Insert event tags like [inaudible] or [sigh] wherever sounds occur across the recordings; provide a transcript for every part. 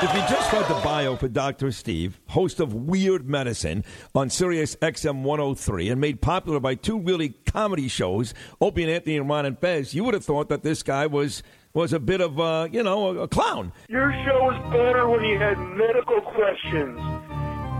If you just read the bio for Dr. Steve, host of Weird Medicine on Sirius XM 103 and made popular by two really comedy shows, Opie and Anthony and Ron and Fez, you would have thought that this guy was was a bit of a, you know, a, a clown. Your show was better when you had medical questions.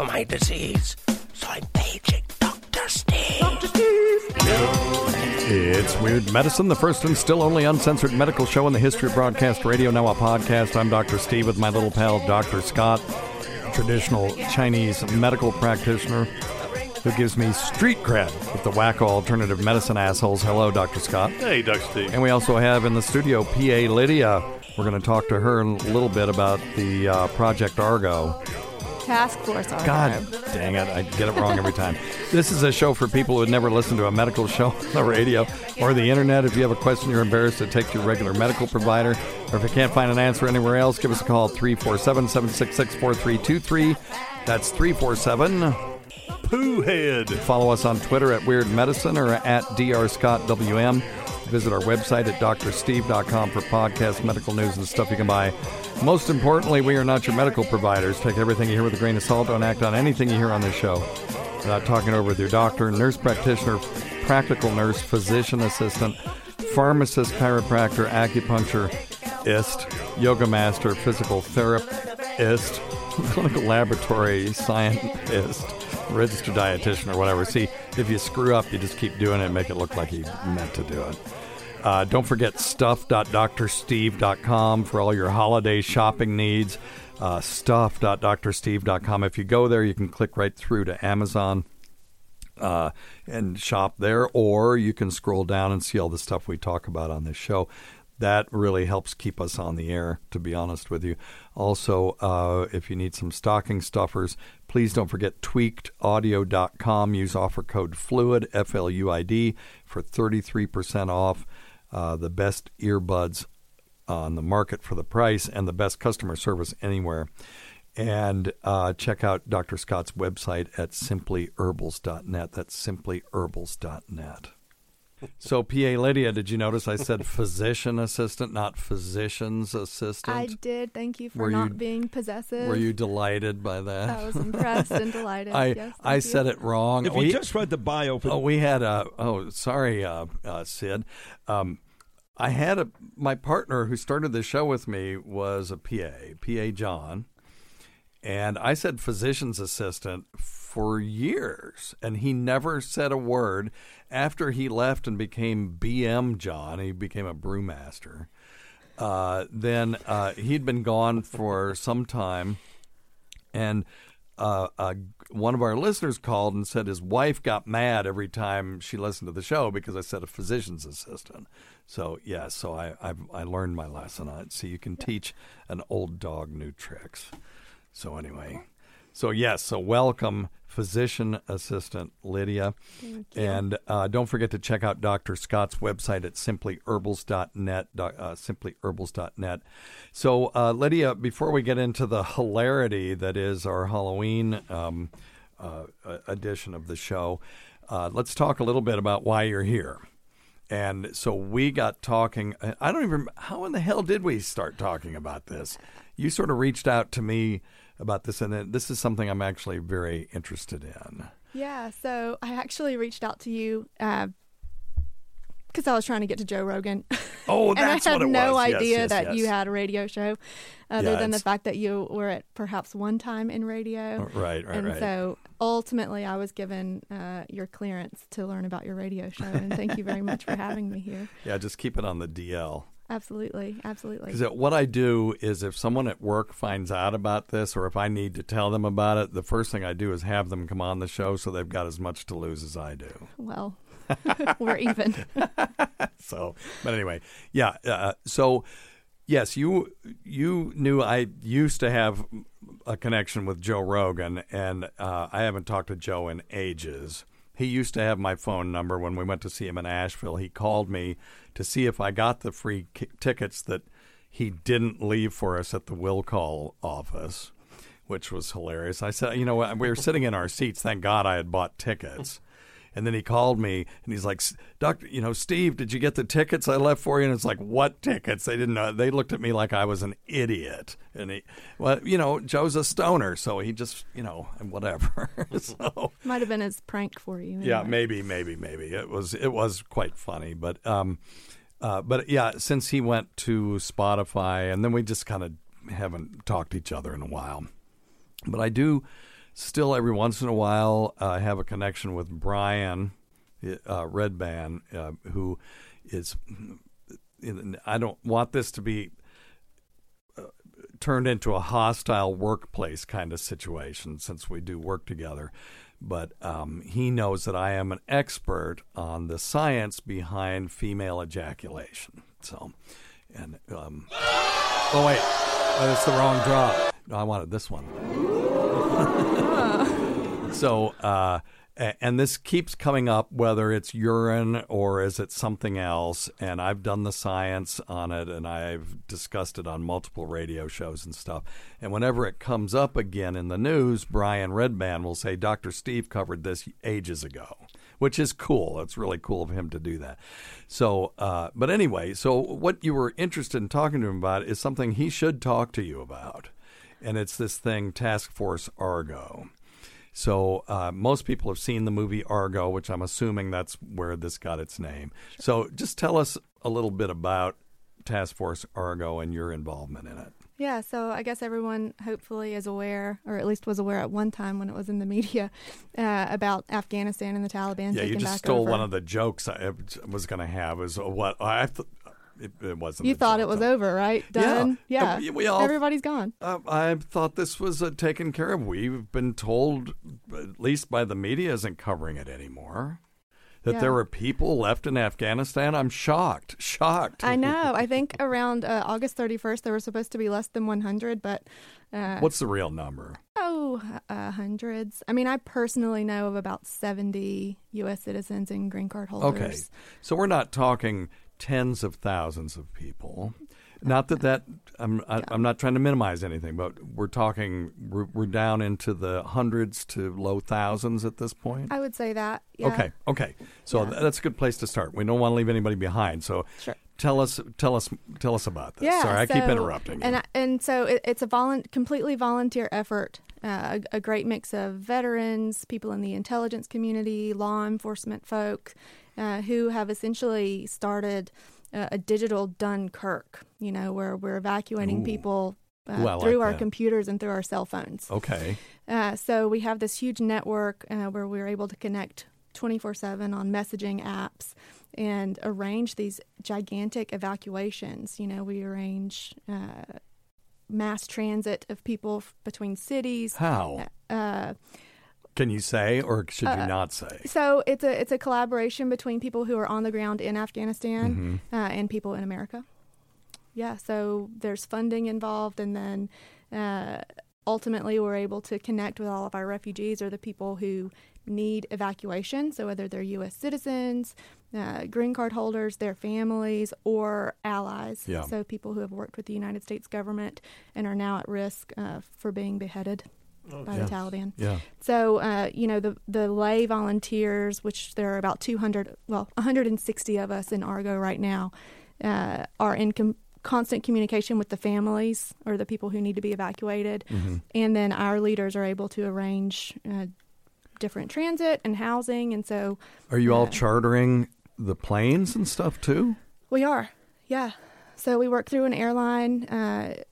for my disease, so I'm paging Dr. Steve. Dr. Steve. It's Weird Medicine, the first and still only uncensored medical show in the history of broadcast radio, now a podcast. I'm Dr. Steve with my little pal, Dr. Scott, traditional Chinese medical practitioner who gives me street cred with the wacko alternative medicine assholes. Hello, Dr. Scott. Hey, Dr. Steve. And we also have in the studio PA Lydia. We're going to talk to her in a little bit about the uh, Project Argo. Task Force Argo. God dang it, I get it wrong every time. [laughs] this is a show for people who had never listened to a medical show [laughs] on the radio or the internet. If you have a question you're embarrassed to take to your regular medical provider, or if you can't find an answer anywhere else, give us a call at 347 766 4323. That's 347 Pooh Head. Follow us on Twitter at Weird Medicine or at DrScottWM. Visit our website at drsteve.com for podcasts, medical news, and stuff you can buy. Most importantly, we are not your medical providers. Take everything you hear with a grain of salt. Don't act on anything you hear on this show. Not talking over with your doctor, nurse practitioner, practical nurse, physician assistant, pharmacist, chiropractor, acupuncturist, yoga master, physical therapist, [laughs] clinical laboratory scientist, registered dietitian, or whatever. See, if you screw up, you just keep doing it and make it look like you meant to do it. Uh, don't forget stuff.drsteve.com for all your holiday shopping needs. Uh, stuff.drsteve.com. If you go there, you can click right through to Amazon uh, and shop there, or you can scroll down and see all the stuff we talk about on this show. That really helps keep us on the air, to be honest with you. Also, uh, if you need some stocking stuffers, please don't forget tweakedaudio.com. Use offer code FLUID, F L U I D, for 33% off uh, the best earbuds on the market for the price and the best customer service anywhere. And uh, check out Dr. Scott's website at simplyherbals.net. That's simplyherbals.net. So, PA Lydia, did you notice I said physician assistant, not physician's assistant? I did. Thank you for Were not you- being possessive. Were you delighted by that? I was impressed and delighted. [laughs] I yes, I thank said it wrong. If you We- just read the bio for Oh, we had a. Oh, sorry, uh, uh, Sid. Um, I had a my partner who started the show with me was a PA, PA John, and I said physician's assistant for years, and he never said a word. After he left and became BM John, he became a brewmaster. Uh, then uh, he'd been gone for some time, and uh, uh, one of our listeners called and said his wife got mad every time she listened to the show because I said a physician's assistant. So yeah, so I I, I learned my lesson on it. So you can teach an old dog new tricks. So anyway, so yes, so welcome physician assistant Lydia, and uh, don't forget to check out Dr. Scott's website at simplyherbals.net. Uh, simplyherbals.net. So uh, Lydia, before we get into the hilarity that is our Halloween um, uh, uh, edition of the show, uh, let's talk a little bit about why you're here. And so we got talking. I don't even how in the hell did we start talking about this. You sort of reached out to me about this, and this is something I'm actually very interested in. Yeah, so I actually reached out to you because I was trying to get to Joe Rogan. Oh, [laughs] and that's I had what it no was. Yes, idea yes, that you had a radio show, other Yeah, than the fact that you were at perhaps one time in radio. Right, right, and right. so ultimately, I was given uh, your clearance to learn about your radio show, and thank you very much for having me here. [laughs] Yeah, just keep it on the DL. Absolutely, absolutely. Because what I do is if someone at work finds out about this or if I need to tell them about it, the first thing I do is have them come on the show so they've got as much to lose as I do. Well, [laughs] [laughs] we're even. [laughs] so, but anyway, yeah. Uh, so, yes, you you knew I used to have a connection with Joe Rogan, and uh, I haven't talked to Joe in ages. He used to have my phone number when we went to see him in Asheville. He called me to see if I got the free ki- tickets that he didn't leave for us at the will call office, which was hilarious. I said, you know? We were sitting in our seats. Thank God I had bought tickets. And then he called me and he's like, Doctor, you know, Steve, did you get the tickets I left for you? And it's like, what tickets? They didn't know. They looked at me like I was an idiot. And he, well, you know, Joe's a stoner. So he just, you know, whatever. [laughs] so, Might have been his prank for you. yeah, maybe, maybe, maybe. It was, it was quite funny. But, um, uh, but yeah, since he went to Spotify and then we just kind of haven't talked to each other in a while. But I do still every once in a while uh, have a connection with Brian uh, Redban, uh, who is. I don't want this to be uh, turned into a hostile workplace kind of situation since we do work together. But um, he knows that I am an expert on the science behind female ejaculation. So, and um, oh wait, that's the wrong drop. No, I wanted this one. [laughs] so, uh, and this keeps coming up, whether it's urine or is it something else. And I've done the science on it, and I've discussed it on multiple radio shows and stuff. And whenever it comes up again in the news, Brian Redban will say, "Dr. Steve covered this ages ago." Which is cool. It's really cool of him to do that. So, uh, but anyway, so what you were interested in talking to him about is something he should talk to you about and it's this thing Task Force Argo. So uh, most people have seen the movie Argo, which I'm assuming that's where this got its name. So just tell us a little bit about Task Force Argo and your involvement in it. Yeah, so I guess everyone hopefully is aware, or at least was aware at one time when it was in the media, uh, about Afghanistan and the Taliban. yeah, you just stole over. one of the jokes I was going to have. Is what I th- it, it wasn't. You thought it was though. over, right? Done. Yeah. Yeah. We- we all- Everybody's gone. Uh, I thought this was uh, taken care of. We've been told, at least by the media, isn't covering it anymore. That Yeah. there were people left in Afghanistan. I'm shocked. Shocked. I know. [laughs] I think around uh, August 31st, there were supposed to be less than 100, but. Uh, What's the real number? Oh, uh, hundreds. I mean, I personally know of about 70 U.S. citizens and green card holders. Okay. So we're not talking tens of thousands of people. Not that that I'm I, I'm not trying to minimize anything, but we're talking we're, we're down into the hundreds to low thousands at this point. I would say that. Yeah. Okay, okay. So th- that's a good place to start. We don't want to leave anybody behind. So Sure. tell us, tell us, tell us about this. Yeah, Sorry, I keep interrupting. you. And I- and so it, it's a volun- completely volunteer effort. Uh, a, a great mix of veterans, people in the intelligence community, law enforcement folk, uh, who have essentially started uh, a digital Dunkirk, you know, where we're evacuating Ooh. people uh, Ooh, I like through our that. computers and through our cell phones. Okay. Uh, so we have this huge network uh, where we're able to connect 24 7 on messaging apps and arrange these gigantic evacuations. You know, we arrange uh, mass transit of people f- between cities. How? Can you say, or should you Uh, not say? so it's a it's a collaboration between people who are on the ground in Afghanistan uh, and people in America. Yeah, so there's funding involved, and then uh, ultimately we're able to connect with all of our refugees or the people who need evacuation. So whether they're U.S. citizens, uh, green card holders, their families, or allies. Yeah. So people who have worked with the United States government and are now at risk uh, for being beheaded by Yeah. the Taliban. Yeah. So, uh, you know, the the lay volunteers, which there are about 200, well, 160 of us in Argo right now, uh, are in com- constant communication with the families or the people who need to be evacuated, Mm-hmm. and then our leaders are able to arrange uh, different transit and housing, and so Are you all uh, chartering the planes and stuff too? we are, yeah. So we work through an airline. Uh,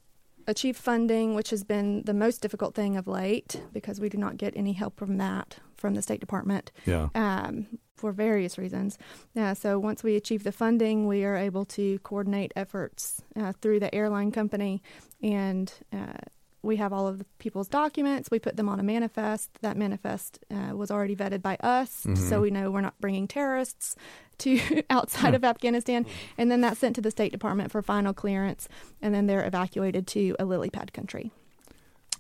achieve funding, which has been the most difficult thing of late because we do not get any help from that from the State Department. Yeah. um, for various reasons. Uh, so once we achieve the funding, we are able to coordinate efforts uh, through the airline company, and uh, we have all of the people's documents. We put them on a manifest. That manifest uh, was already vetted by us, so we know we're not bringing terrorists [laughs] to [laughs] outside of Afghanistan. And then that's sent to the State Department for final clearance, and then they're evacuated to a lily pad country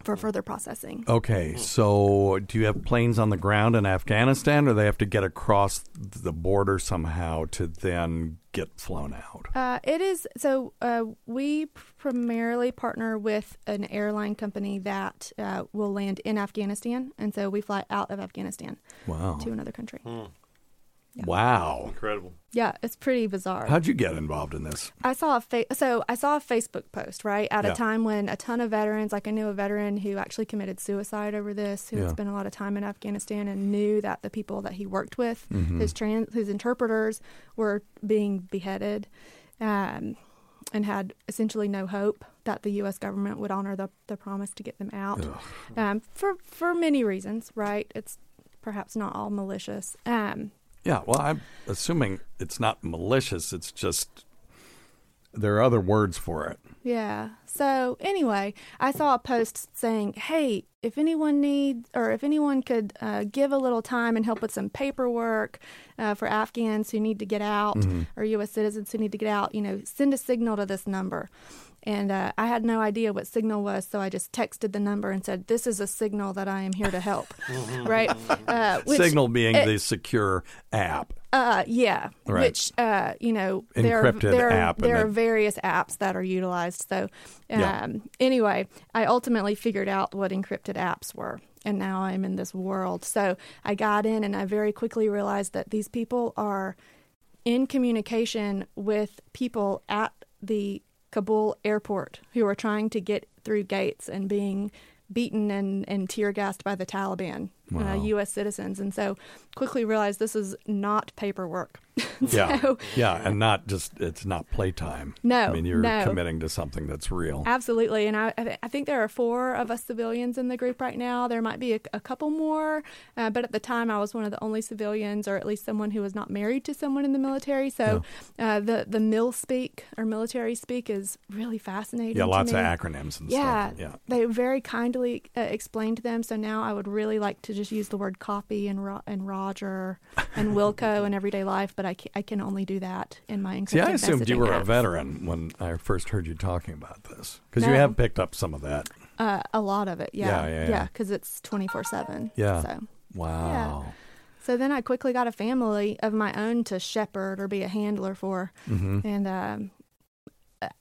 for further processing. Okay, so do you have planes on the ground in Afghanistan, or they have to get across the border somehow to then get flown out? Uh, it is so. Uh, we primarily partner with an airline company that uh, will land in Afghanistan, and so we fly out of Afghanistan Wow. to another country. Wow. Incredible. Yeah, it's pretty bizarre. How'd you get involved in this? I saw a fa- so I saw a Facebook post right at Yeah. a time when a ton of veterans, like I knew a veteran who actually committed suicide over this, who Yeah. had spent a lot of time in Afghanistan and knew that the people that he worked with, Mm-hmm. his trans, his interpreters, were being beheaded, um, and had essentially no hope that the U.S. government would honor the the promise to get them out, um, for for many reasons. Right? It's perhaps not all malicious. Um, Yeah, well, I'm assuming it's not malicious. It's just there are other words for it. Yeah. So anyway, I saw a post saying, "Hey, if anyone needs or if anyone could uh, give a little time and help with some paperwork uh, for Afghans who need to get out or U.S. citizens who need to get out, you know, send a signal to this number." And uh, I had no idea what signal was, so I just texted the number and said, "This is a signal that I am here to help." [laughs] right? Uh, which- Signal being it- the secure app. uh, yeah, Right. which uh, you know, there are, Encrypted there, are- app there are then- various apps that are utilized. So, um, Yeah. anyway, I ultimately figured out what encrypted apps were, and now I'm in this world. So I got in, and I very quickly realized that these people are in communication with people at the Kabul airport who are trying to get through gates and being beaten and, and tear gassed by the Taliban, Wow. uh, U.S. citizens. And so quickly realized this is not paperwork. [laughs] Yeah, So- yeah, and not just it's not playtime. No, I mean you're no. committing to something that's real. Absolutely, and I, I think there are four of us civilians in the group right now. There might be a, a couple more, uh, but at the time I was one of the only civilians, or at least someone who was not married to someone in the military. So uh, the the mil speak or military speak is really fascinating. Yeah, to lots of acronyms and Yeah, stuff. Yeah. they very kindly uh, explained them. So now I would really like to just use the word copy and ro- and Roger and Wilco [laughs] in everyday life, but I can, I can only do that in my encrypted See, I assumed you were a veteran when I first heard you talking about this because you have picked up some of that. Uh, a lot of it, yeah, Yeah, yeah, yeah. because it's twenty four seven. Yeah. So, Wow. so then I quickly got a family of my own to shepherd or be a handler for, Mm-hmm. and um,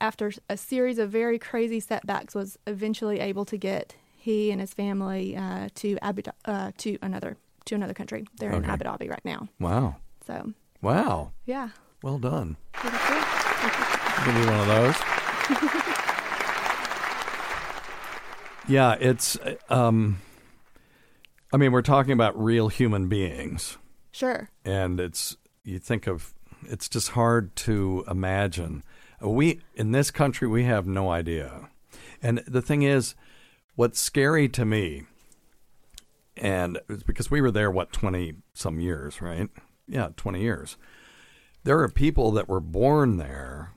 after a series of very crazy setbacks, was eventually able to get he and his family uh, to Abu uh, to another to another country. They're in Okay. Abu Dhabi right now. Wow. So Wow. yeah, Well done. cool. [laughs] Give me one of those. [laughs] yeah, it's. Um, I mean, we're talking about real human beings, Sure. and it's. You think of It's just hard to imagine. We in this country we have no idea. And the thing is, what's scary to me, and it's because we were there what twenty some years, right? Yeah, twenty years. There are people that were born there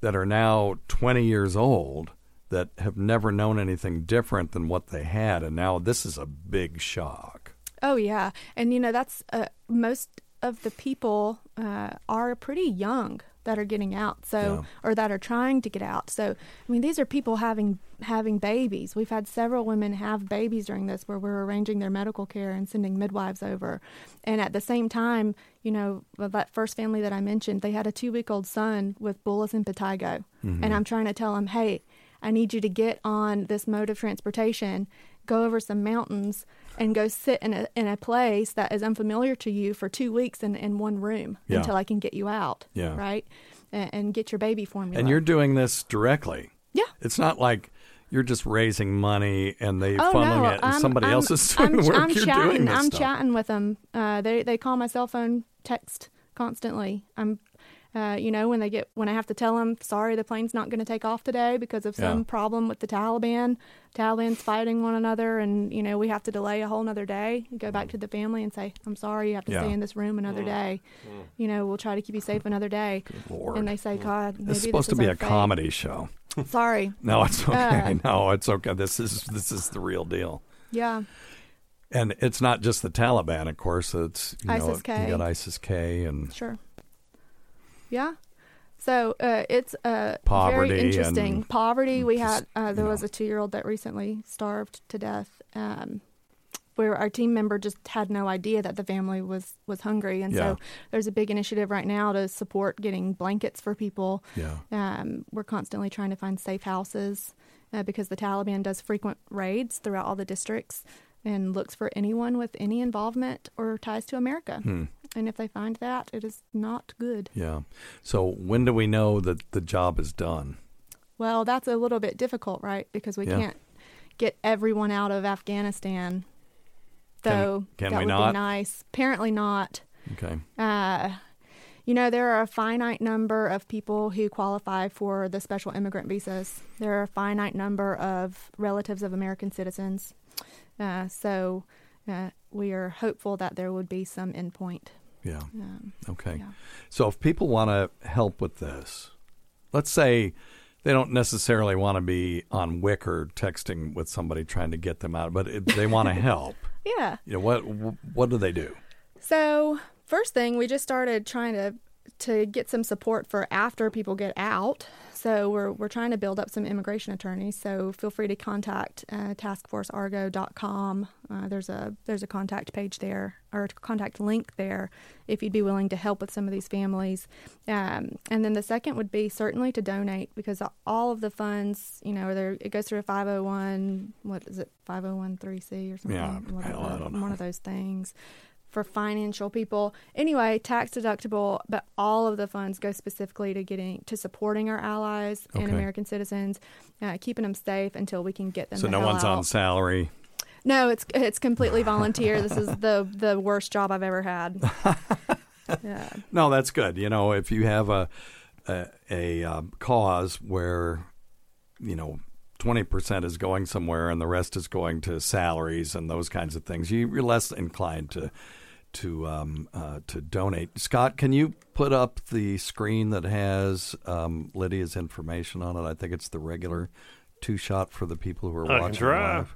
that are now twenty years old that have never known anything different than what they had, and now this is a big shock. Oh yeah, and you know that's uh, most of the people uh, are pretty young that are getting out, so or that are trying to get out. So I mean, these are people having having babies. We've had several women have babies during this, where we're arranging their medical care and sending midwives over, and at the same time, you know, that first family that I mentioned, they had a two week old son with bullous impetigo, Mhm. and I'm trying to tell them, hey. I need you to get on this mode of transportation, go over some mountains, and go sit in a in a place that is unfamiliar to you for two weeks in, in one room Yeah. until I can get you out. Yeah. Right? And, and get your baby formula. And you're doing this directly. Yeah. It's not like you're just raising money and they Oh funneling no! it and I'm- somebody I'm- else is [laughs] doing I'm, the work. I'm you're chatting. doing this I'm stuff. chatting with them. Uh, they they call my cell phone, text constantly. I'm, uh, you know, when they get when I have to tell them, sorry, the plane's not going to take off today because of some Yeah. problem with the Taliban. Taliban's fighting one another, and you know we have to delay a whole another day. You go back to the family and say, I'm sorry, you have to Yeah. stay in this room another Mm. day. You know, we'll try to keep you safe another day. And they say, God, maybe It's supposed this to be a fate." comedy show. [laughs] [laughs] Sorry. No, it's okay. Uh, [laughs] no, it's okay. This is this is the real deal. Yeah. And it's not just the Taliban, of course. It's you know, ISIS-K. you got ISIS K and Sure. Yeah. So uh, it's uh, Poverty very interesting. Poverty. We just, had uh, there was a two year old that recently starved to death. Um, where our team member just had no idea that the family was was hungry, and Yeah. so there's a big initiative right now to support getting blankets for people. Yeah. Um, we're constantly trying to find safe houses uh, because the Taliban does frequent raids throughout all the districts and looks for anyone with any involvement or ties to America. Hmm. And if they find that, it is not good. yeah. So when do we know that the job is done? Well, that's a little bit difficult, right? Because we Yeah. can't get everyone out of Afghanistan. Can- Though can that we would not? be nice. Apparently not. Okay. Uh, you know, there are a finite number of people who qualify for the special immigrant visas. There are a finite number of relatives of American citizens. Uh, so uh, we are hopeful that there would be some endpoint. Yeah. Um, Okay. yeah. So if people want to help with this, let's say they don't necessarily want to be on Wickr texting with somebody trying to get them out, but it, they want to [laughs] help. Yeah. You know what? What do they do? So first thing, we just started trying to to get some support for after people get out. So we're we're trying to build up some immigration attorneys. So feel free to contact uh, taskforceargo.com. Uh, there's a there's a contact page there or a contact link there if you'd be willing to help with some of these families. Um, and then the second would be certainly to donate because all of the funds, you know, there it goes through a 501 what is it 501c or something Yeah, hell, I don't know. one of those things for financial people. Anyway, tax deductible, but all of the funds go specifically to getting to supporting our allies and American citizens, uh, keeping them safe until we can get them. So the no one's out. on salary. No, it's it's completely volunteer. this is the the worst job I've ever had. [laughs] yeah. No, that's good. You know, if you have a a, a um, cause where you know. 20% is going somewhere and the rest is going to salaries and those kinds of things. You- You're less inclined to to um, uh, to donate. Scott, can you put up the screen that has um, Lydia's information on it? I think it's the regular two shot for the people who are I watching live.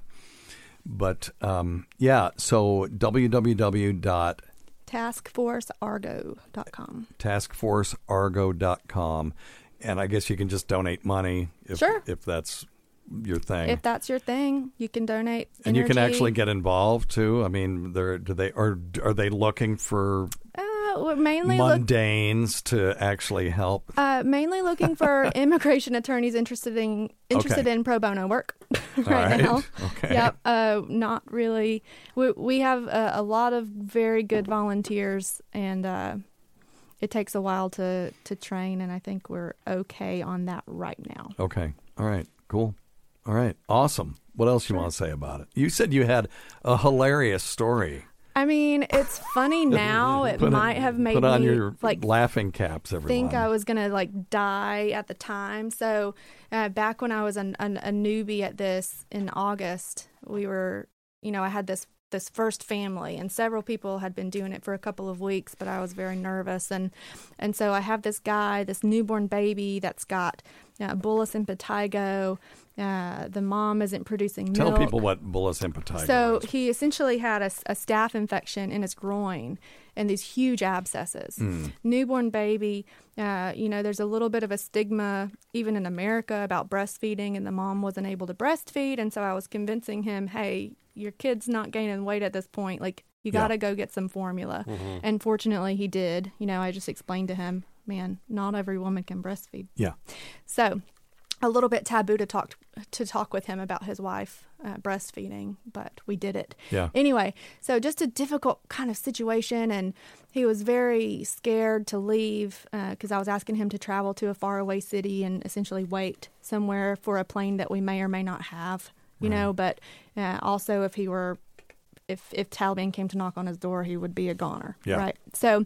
But um, yeah, so www. Taskforceargo.com. taskforceargo.com and I guess you can just donate money if Sure. if that's your thing. If that's your thing, you can donate. and you can actually get involved too. I mean, they're do they are are they looking for Uh, mainly look, to actually help? Uh, mainly looking for [laughs] immigration attorneys interested in interested Okay. in pro bono work [laughs] right, right. now. Okay. Yep. Uh, not really. We we have a, a lot of very good volunteers, and uh, it takes a while to to train. And I think we're okay on that right now. Okay. All right. Cool. All right. Awesome. What else you want to say about it? You said you had a hilarious story. I mean, it's funny [laughs] now. It- might have made put on me your like laughing caps, everyone. think I was gonna like die at the time. So uh, back when I was an, an, a newbie at this in August, we were, you know, I had this this first family, and several people had been doing it for a couple of weeks, but I was very nervous, and and so I have this guy, this newborn baby that's got uh, bullous impetigo. Uh, the mom isn't producing milk Tell milk. people what bullous impetigo So is. he essentially had a staph infection in his groin and these huge abscesses. Mm. Newborn baby, uh, you know, there's a little bit of a stigma even in America about breastfeeding, and the mom wasn't able to breastfeed. And so I was convincing him, hey, your kid's not gaining weight at this point. Like, you got to go get some formula. Mhm. And fortunately, he did. You know, I just explained to him, man, not every woman can breastfeed. Yeah. So, a little bit taboo to talk to talk with him about his wife uh, breastfeeding, but we did it. Yeah. Anyway, so just a difficult kind of situation, and he was very scared to leave because I was asking him to travel to a faraway city and essentially wait somewhere for a plane that we may or may not have. You know, but uh, also if he were if if Taliban came to knock on his door, he would be a goner. Yeah. Right. So,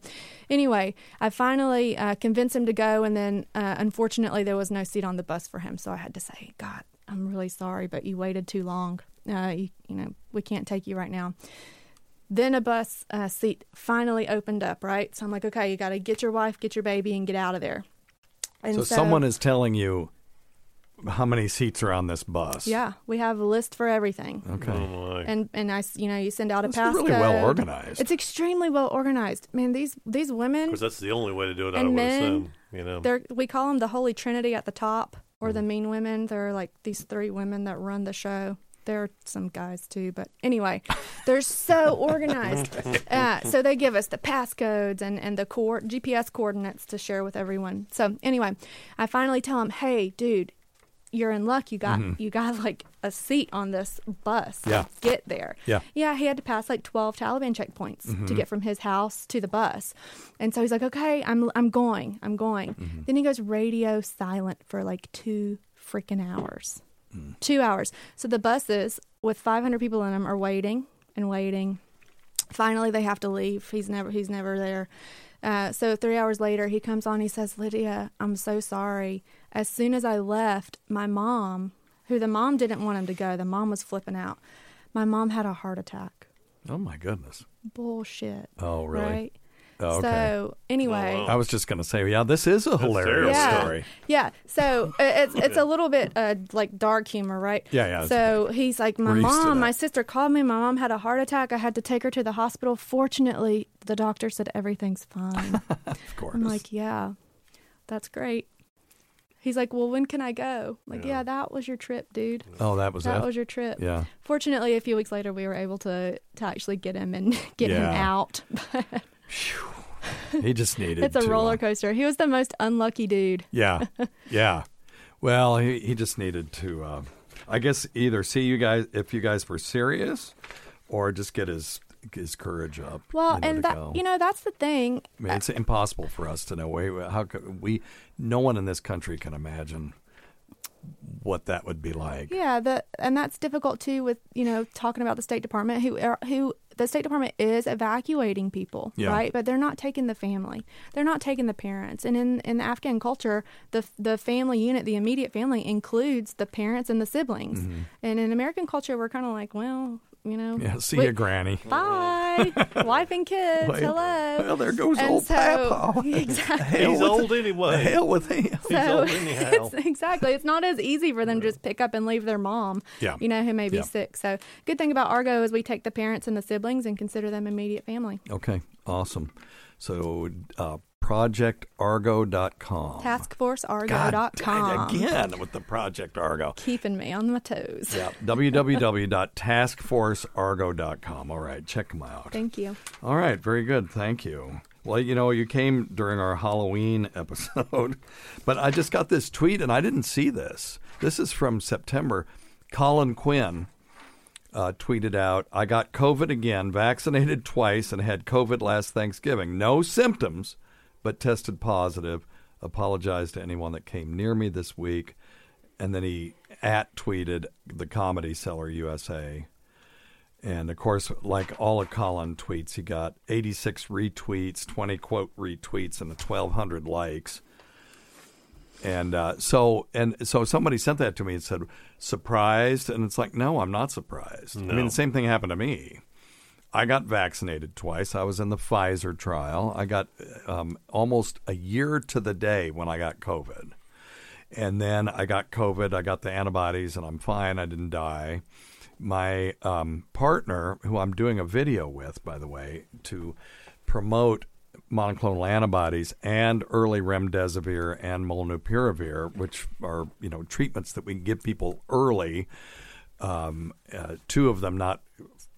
anyway, I finally uh, convinced him to go, and then uh, unfortunately there was no seat on the bus for him, so I had to say, "God, I'm really sorry, but you waited too long. Uh, you, you know, we can't take you right now." Then a bus uh, seat finally opened up. Right. So I'm like, "Okay, you got to get your wife, get your baby, and get out of there." And so, someone is telling you how many seats are on this bus. Yeah, we have a list for everything. Okay. And and I, s- you know, you send out a That's pass really well organized. It's extremely well organized. Man, these these women Because that's the only way to do it. I and would men, assume. You know. they're we call them the Holy Trinity at the top, or Mm. the mean women. They're like these three women that run the show. There are some guys too, but anyway, [laughs] they're so organized. [laughs] Uh, so they give us the passcodes and and the core GPS coordinates to share with everyone. So anyway, I finally tell them, "Hey, dude, you're in luck. You got Mhm. you got like a seat on this bus. Yeah. Get there. Yeah. Yeah, he had to pass like 12 Taliban checkpoints to Mhm. get from his house to the bus. And so he's like, "Okay, I'm I'm going. I'm going." Mm-hmm. Then he goes radio silent for like 2 freaking hours. Mm. 2 hours. So the buses with 500 people in them are waiting and waiting. Finally they have to leave. He's never he's never there. Uh, so three hours later, he comes on. He says, "Lydia, I'm so sorry. As soon as I left, my mom, who the mom didn't want him to go, the mom was flipping out. My mom had a heart attack. Oh my goodness. Bullshit. Oh really? Right. Oh, okay. So anyway, I was just going to say, yeah, this is a hilarious yeah, story. yeah. So uh, it's it's a little bit uh, like dark humor, right? Yeah, yeah, So he's like, my We're used to mom, my sister called me. My mom had a heart attack. I had to take her to the hospital. Fortunately, the doctor said everything's fine. [laughs] of course. I'm like, yeah, that's great. He's like, well, when can I go? I'm like, yeah. that was your trip, dude. Oh, that was that it? was your trip. Yeah. Fortunately, a few weeks later, we were able to to actually get him and [laughs] get him out. [laughs] He just needed [laughs] it's a to, roller coaster. He was the most unlucky dude. Yeah, [laughs] yeah. Well, he he just needed to, uh, I guess, either see you guys if you guys were serious, or just get his his courage up. Well, you know, and that go. you know that's the thing. I mean, it's impossible for us to know. We, how could we? No one in this country can imagine what that would be like. Yeah, the and that's difficult too with you know talking about the State Department who are, who the State Department is evacuating people, Yeah. right? But they're not taking the family. They're not taking the parents. And in in the Afghan culture, the the family unit, the immediate family includes the parents and the siblings. Mm-hmm. And in American culture, we're kind of like, well, you know, Yeah, see we- ya, Granny. Bye, [laughs] wife and kids. Well, hello. well, there goes And old so, Papa. [laughs] Exactly. He's old anyway. The hell with him. He's old [laughs] anyhow. it's, exactly. It's not as easy for them to just pick up and leave their mom, Yeah. you know, who may be Yeah. sick. So, good thing about Argo is we take the parents and the siblings and consider them immediate family. Okay, awesome. So, uh, projectargo.com. Taskforceargo.com. Again with the Project Argo. Keeping me on my toes. Yeah, www.taskforceargo.com. All right, check them out. Thank you. All right, very good. Thank you. Well, you know, you came during our Halloween [laughs] episode, but I just got this tweet and I didn't see this. This is from September. Colin Quinn uh, tweeted out, I got COVID again, vaccinated twice, and had COVID last Thanksgiving. No symptoms, but tested positive. Apologized to anyone that came near me this week. And then he at tweeted the Comedy Cellar USA. And of course, like all of Colin tweets, he got 86 retweets, 20 quote retweets, and 1,200 likes. And uh, so, and so, somebody sent that to me and said, "Surprised?" And it's like, no, I'm not surprised. I mean, the same thing happened to me. I got vaccinated twice. I was in the Pfizer trial. I got um, almost a year to the day when I got COVID. And then I got COVID. I got the antibodies, and I'm fine. I didn't die. My um, partner, who I'm doing a video with, by the way, to promote monoclonal antibodies and early remdesivir and molnupiravir, which are you know treatments that we can give people early. Um, uh, two of them not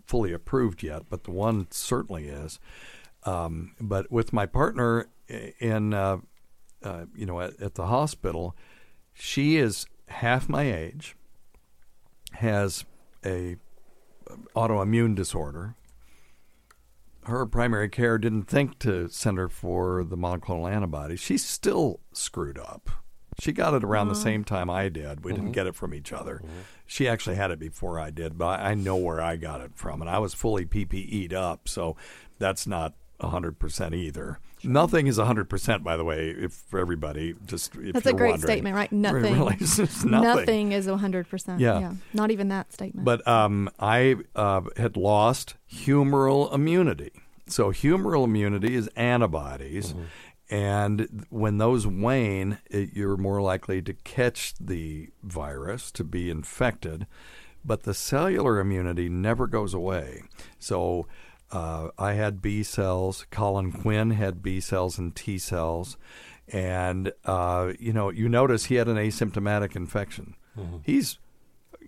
fully approved yet, but the one certainly is. Um, but with my partner in uh, uh, you know at, at the hospital, she is half my age, has a autoimmune disorder. Her primary care didn't think to send her for the monoclonal antibody. She's still screwed up. She got it around the same time I did. We didn't get it from each other. She actually had it before I did, but I know where I got it from, and I was fully PPE'd up, so that's not hundred percent either. Nothing is hundred percent, by the way. If for everybody, just if That's a great statement, right? [laughs] Nothing. Really, [laughs] it's just nothing. Nothing is 100%. Yeah. Not even that statement. But um, I uh, had lost humoral immunity. So humoral immunity is antibodies, and when those wane, it, you're more likely to catch the virus to be infected. But the cellular immunity never goes away. So uh, I had B cells. Colin Quinn had B cells and T cells, and uh, you know, you notice he had an asymptomatic infection. He's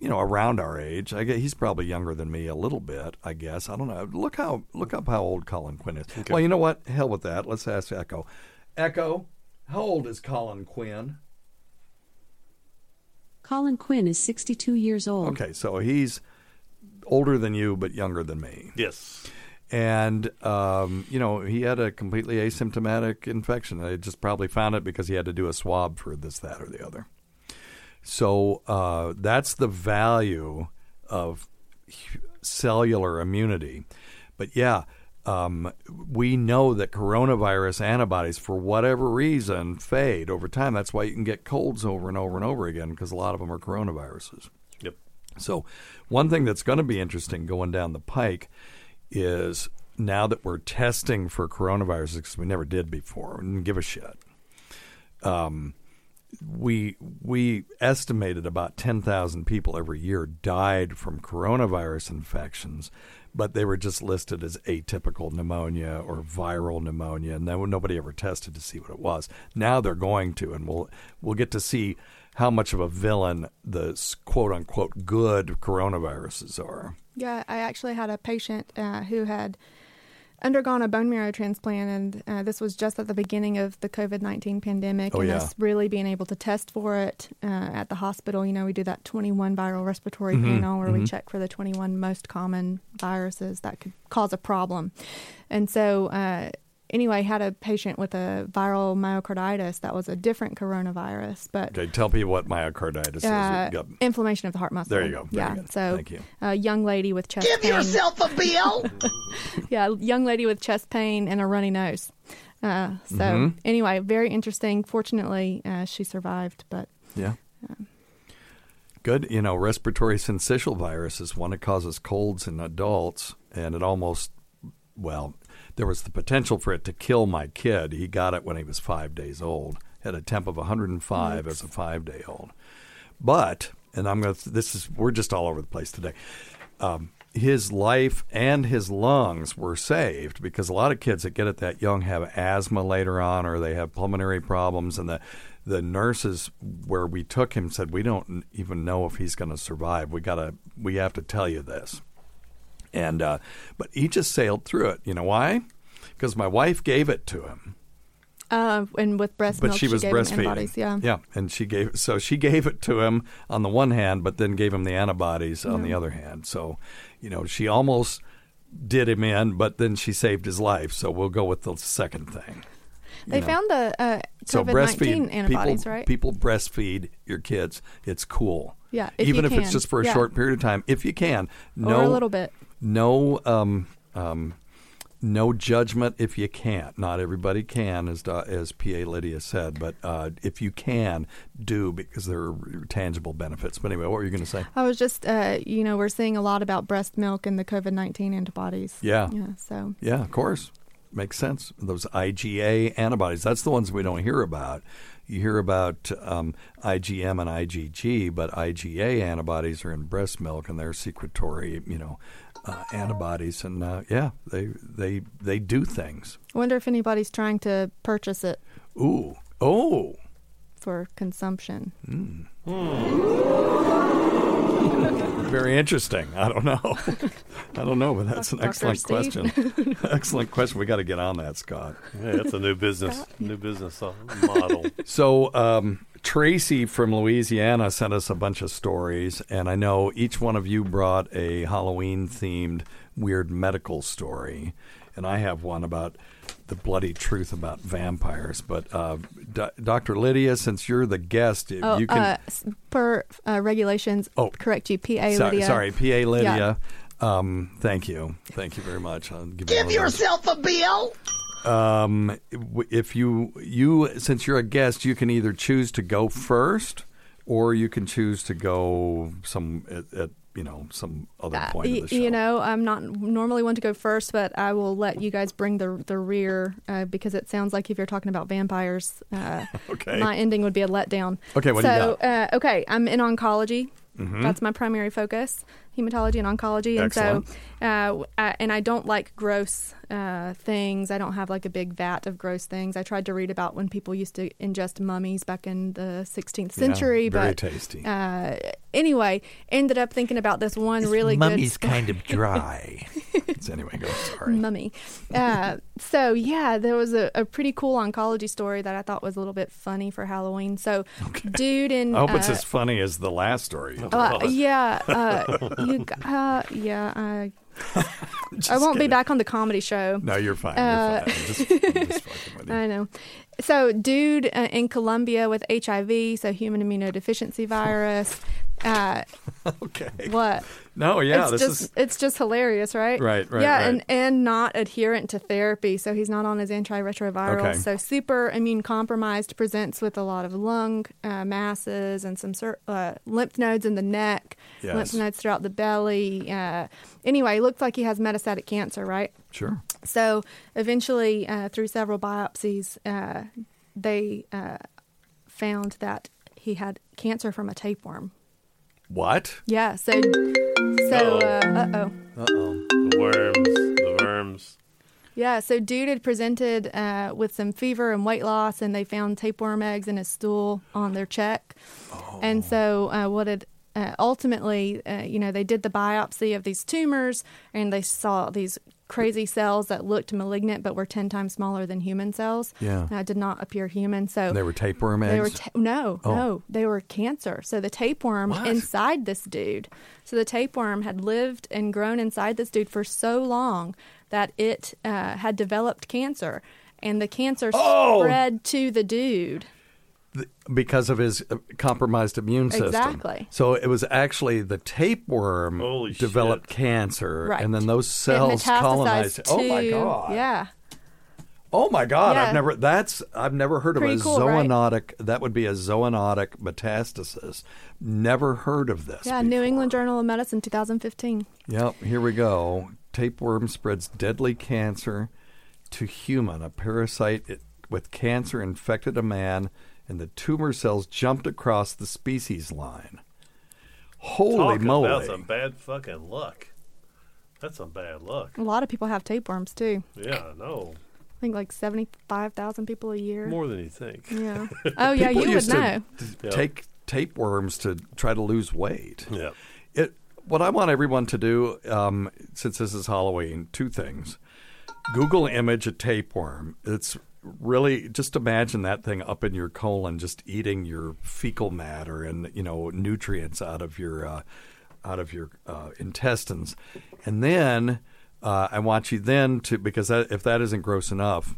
you know, around our age. I guess he's probably younger than me a little bit. I guess I don't know. Look how look up how old Colin Quinn is. Well, you know what? Hell with that. Let's ask Echo. Echo, how old is Colin Quinn? Colin Quinn is 62 years old. Okay, so he's older than you, but younger than me. Yes. And um, you know, he had a completely asymptomatic infection. They just probably found it because he had to do a swab for this, that, or the other. So uh, that's the value of cellular immunity. But yeah, um, we know that coronavirus antibodies, for whatever reason, fade over time. That's why you can get colds over and over and over again because a lot of them are coronaviruses. Yep. So, one thing that's going to be interesting going down the pike is now that we're testing for coronaviruses because we never did before, and give a shit. Um, we we estimated about ten thousand people every year died from coronavirus infections, but they were just listed as atypical pneumonia or viral pneumonia, and then nobody ever tested to see what it was. Now they're going to, and we'll we'll get to see how much of a villain the quote unquote good coronaviruses are. Yeah, I actually had a patient uh, who had undergone a bone marrow transplant, and uh, this was just at the beginning of the COVID 19 pandemic, Oh, and yeah. us really being able to test for it uh, at the hospital. You know, we do that 21 viral respiratory Mhm, panel where we mhm. check for the 21 most common viruses that could cause a problem. And so, uh, anyway, had a patient with a viral myocarditis that was a different coronavirus, but Okay, tell people what myocarditis uh, is. Yep. inflammation of the heart muscle. There you go. Very yeah. good. So, Thank you. a young lady with chest Give pain. yourself a bill. [laughs] yeah, young lady with chest pain and a runny nose. Uh, so Mhm. anyway, very interesting. Fortunately, uh, she survived, but Yeah. Good. You know, respiratory syncytial virus is one that causes colds in adults, and it almost, well, there was the potential for it to kill my kid. He got it when he was five days old, had a temp of 105 as a five day old. But, and I'm going to, this is, we're just all over the place today. Um, his life and his lungs were saved because a lot of kids that get it that young have asthma later on or they have pulmonary problems and the the nurses where we took him said we don't even know if he's going to survive we got to we have to tell you this and uh, but he just sailed through it you know why because my wife gave it to him uh, and with breast but milk, she was gave breastfeeding. Yeah, yeah, and she gave so she gave it to him on the one hand, but then gave him the antibodies on the other hand. So, you know, she almost did him in, but then she saved his life. So we'll go with the second thing. They know. found the uh, so breastfeed antibodies, people, right? People breastfeed your kids. It's cool. Yeah, even if it's just for a Yeah. short period of time, if you can. No, or a little bit. No um, um, no judgment if you can't. Not everybody can, as as PA Lydia said, but uh, if you can, do because there are tangible benefits. But anyway, what were you going to say? I was just, uh, you know, we're seeing a lot about breast milk and the COVID 19 antibodies. Yeah. Yeah. So, Yeah, of course. Makes sense. Those IgA antibodies, that's the ones we don't hear about. You hear about um, IgM and IgG, but IgA antibodies are in breast milk and they're secretory, you know, uh, antibodies. And uh, yeah, they, they, they do things. I wonder if anybody's trying to purchase it Ooh. Oh. for consumption. Very interesting. I don't know. [laughs] I don't know, but that's an Dr. excellent Steve? question. [laughs] excellent question. We got to get on that, Scott. Yeah, that's a new business, new business uh, model. So um, Tracy from Louisiana sent us a bunch of stories, and I know each one of you brought a Halloween-themed weird medical story, and I have one about the bloody truth about vampires. But uh, Do- Dr. Lydia, since you're the guest, Oh, you can. uh, per uh, regulations, Oh. correct you, PA sorry, Lydia. sorry, PA Lydia. Um, thank you, thank you very much. I'll give, you one those. a bill. Um, if you you since you're a guest, you can either choose to go first, or you can choose to go some at, at you know some other Uh, point y- the show. you know, I'm not normally one to go first, but I will let you guys bring the the rear uh, because it sounds like if you're talking about vampires, uh, [laughs] Okay. my ending would be a letdown. Okay, what do you so, got? Mm-hmm. Uh, okay, I'm in oncology. That's my primary focus, hematology and oncology, and Excellent. so, uh, uh, and I don't like gross uh, things. I don't have like a big vat of gross things. I tried to read about when people used to ingest mummies back in the 16th Yeah, century, very but tasty. uh, anyway, ended up thinking about this one really Mummy's good. kind of [laughs] dry. So anyway, go. Sorry. mummy. Uh, so yeah, there was a, a pretty cool oncology story that I thought was a little bit funny for Halloween. So, dude in I hope it's uh, as funny as the last story. yeah, uh, [laughs] you, [laughs] uh, yeah. I, [laughs] I won't be back on the comedy show. No, you're fine. Uh, you're fine. I'm just, I'm just [laughs] fucking with you. I know. So, dude uh, in Colombia with HIV, so human immunodeficiency virus. Uh, [laughs] okay. what? No, yeah, it's this just is it's just hilarious, right? Right, right, Yeah, right. and and not adherent to therapy, so he's not on his antiretrovirals. Okay. So super immune compromised, presents with a lot of lung uh, masses and some cer- uh, lymph nodes in the neck, Yes. lymph nodes throughout the belly. Uh, anyway, looks like he has metastatic cancer, right? sure. So eventually, uh, through several biopsies, uh, they uh, found that he had cancer from a tapeworm. What? Yeah. So so uh oh. Uh oh. The worms, the worms. Yeah, so dude had presented uh, with some fever and weight loss, and they found tapeworm eggs in his stool on their check. Oh. And so, uh, what had uh, ultimately, uh, you know, they did the biopsy of these tumors, and they saw these crazy cells that looked malignant but were ten times smaller than human cells. Yeah. uh, did not appear human. So They were tapeworm eggs. they were ta- no, Oh. no, they were cancer. So the tapeworm What? inside this dude. So the tapeworm had lived and grown inside this dude for so long that it uh, had developed cancer, and the cancer Oh! spread to the dude. Because of his uh, compromised immune system. Exactly. So it was actually the tapeworm Holy developed shit. cancer, Right. and then those cells metastasized colonized. Oh my god! Yeah. Oh my god! Yeah. I've never. That's I've never heard of Pretty a cool, right? zoonotic. That would be a zoonotic metastasis. Never heard of this. Yeah, New. England Journal of Medicine, 2015. Yep, here we go. Tapeworm spreads deadly cancer to human. A parasite it, with cancer infected a man, and the tumor cells jumped across the species line. Holy Talk moly! about some bad fucking luck. That's some bad luck. A lot of people have tapeworms too. Yeah, I know. I think like 75,000 people a year. More than you think. Yeah. [laughs] Oh, yeah, People you would to know. t- Yeah. take tapeworms to try to lose weight. Yeah. It. What I want everyone to do, um, since this is Halloween, two things. Google image a tapeworm. It's really just imagine that thing up in your colon, just eating your fecal matter and you know nutrients out of your uh, out of your uh, intestines, and then uh, I want you then to because that, if that isn't gross enough,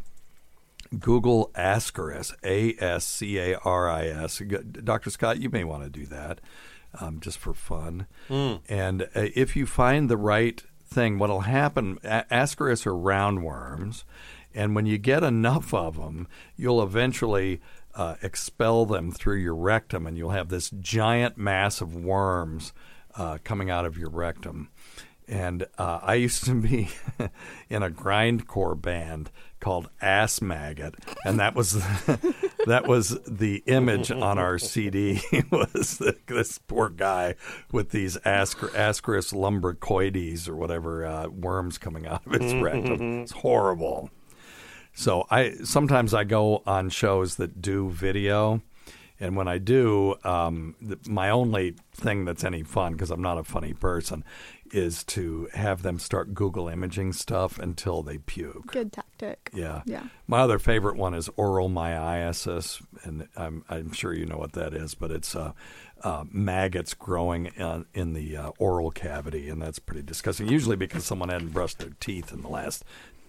Google Ascaris, A S C A R I S. Dr. Scott, you may want to do that um, just for fun. And uh, if you find the right thing. What'll happen? A- Ascaris are roundworms, and when you get enough of them, you'll eventually uh, expel them through your rectum, and you'll have this giant mass of worms uh, coming out of your rectum. And uh, I used to be [laughs] in a grindcore band called Ass Maggot, and that was [laughs] that was the image on our CD [laughs] was this poor guy with these Ascar- Ascaris lumbricoides or whatever uh, worms coming out of his rectum. It's horrible. So I sometimes I go on shows that do video, and when I do, um, th- my only thing that's any fun because I'm not a funny person is to have them start Google imaging stuff until they puke. Good tactic. Yeah. Yeah. My other favorite one is oral myiasis, and I'm, I'm sure you know what that is, but it's uh, uh, maggots growing in, in the uh, oral cavity, and that's pretty disgusting. Usually because someone hadn't brushed their teeth in the last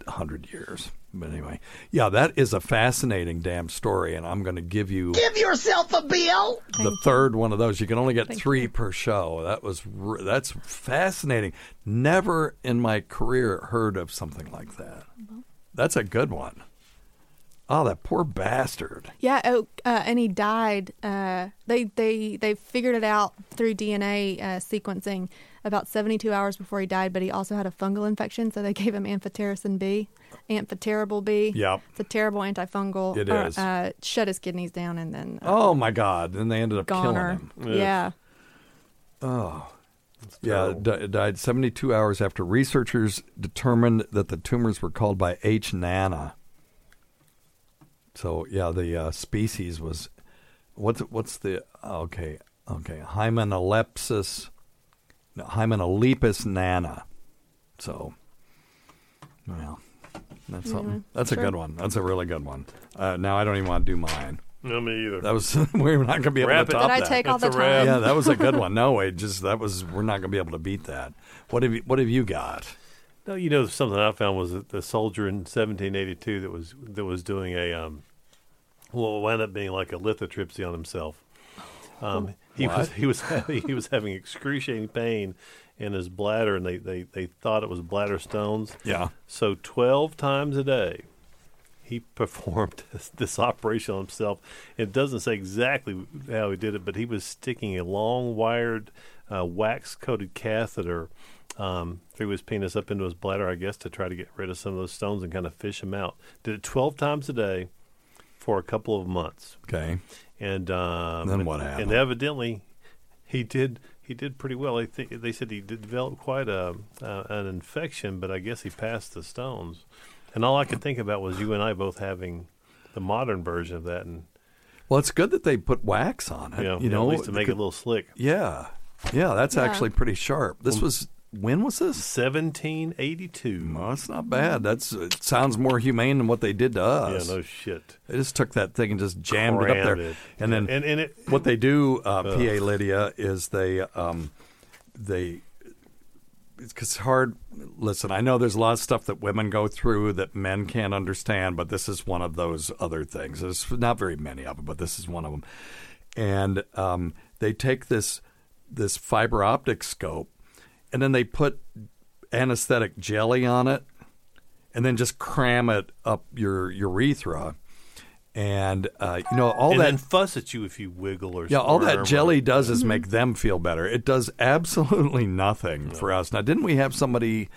hundred years. But anyway, yeah, that is a fascinating damn story, and I'm going to give you Give yourself a bill. the third one of those. You can only get three per show. That was that's fascinating. Never in my career heard of something like that. That's a good one. Oh, that poor bastard. Yeah, oh, uh, and he died. Uh, they they they figured it out through DNA uh, sequencing about 72 hours before he died. But he also had a fungal infection, so they gave him amphotericin B, amphoterrible B. Yep. it's a terrible antifungal. It or, is. Uh, shut his kidneys down and then uh, Oh my God! Then they ended up goner. killing him. Yeah. Oh. Yeah, di- died 72 hours after researchers determined that the tumors were called by H. nana. So yeah, the uh, species was what's what's the okay okay Hymenalepsis, no, Hymenolepis nana. So, well, that's something. Anyway, That's a good one. That's a really good one. Uh, now I don't even want to do mine. No, me either. That was [laughs] we're not going to be able Wrap to it. top Did I that. take all the time? Yeah, that was a good [laughs] one. No, it just that was we're not going to be able to beat that. What have you What have you got? No, you know something I found was that the soldier in 1782 that was that was doing a um, well, wound up being like a lithotripsy on himself. Um, he was he was having, [laughs] he was having excruciating pain in his bladder, and they, they, they thought it was bladder stones. Yeah. So 12 times a day, he [laughs] performed this, this operation on himself. It doesn't say exactly how he did it, but he was sticking a long wired uh, wax coated catheter um, through his penis up into his bladder, I guess, to try to get rid of some of those stones and kind of fish them out. Did it 12 times a day for a couple of months. Okay. And um, Then what happened? And evidently, he did he did pretty well. I think they said he did develop quite a uh, an infection, but I guess he passed the stones. And all I could think about was you and I both having the modern version of that, and Well, it's good that they put wax on it. Yeah, you yeah, know, at least to make it a little slick. Yeah, yeah, that's Yeah. actually pretty sharp. This Well, was when was this? 1782. Well, that's not bad. That's it sounds more humane than what they did to us. Yeah, no shit. They just took that thing and just jammed it up there, it. and then And- and it- what they do, uh. PA Lydia, is they um, they it's hard. Listen, I know there's a lot of stuff that women go through that men can't understand, but this is one of those other things. There's not very many of them, but this is one of them. And um, they take this this fiber optic scope, and then they put anesthetic jelly on it, and then just cram it up your urethra. And uh, you know all and that then fuss at you if you wiggle or something. yeah, all that jelly does is make them feel better. It does absolutely nothing for us. Now, didn't we have somebody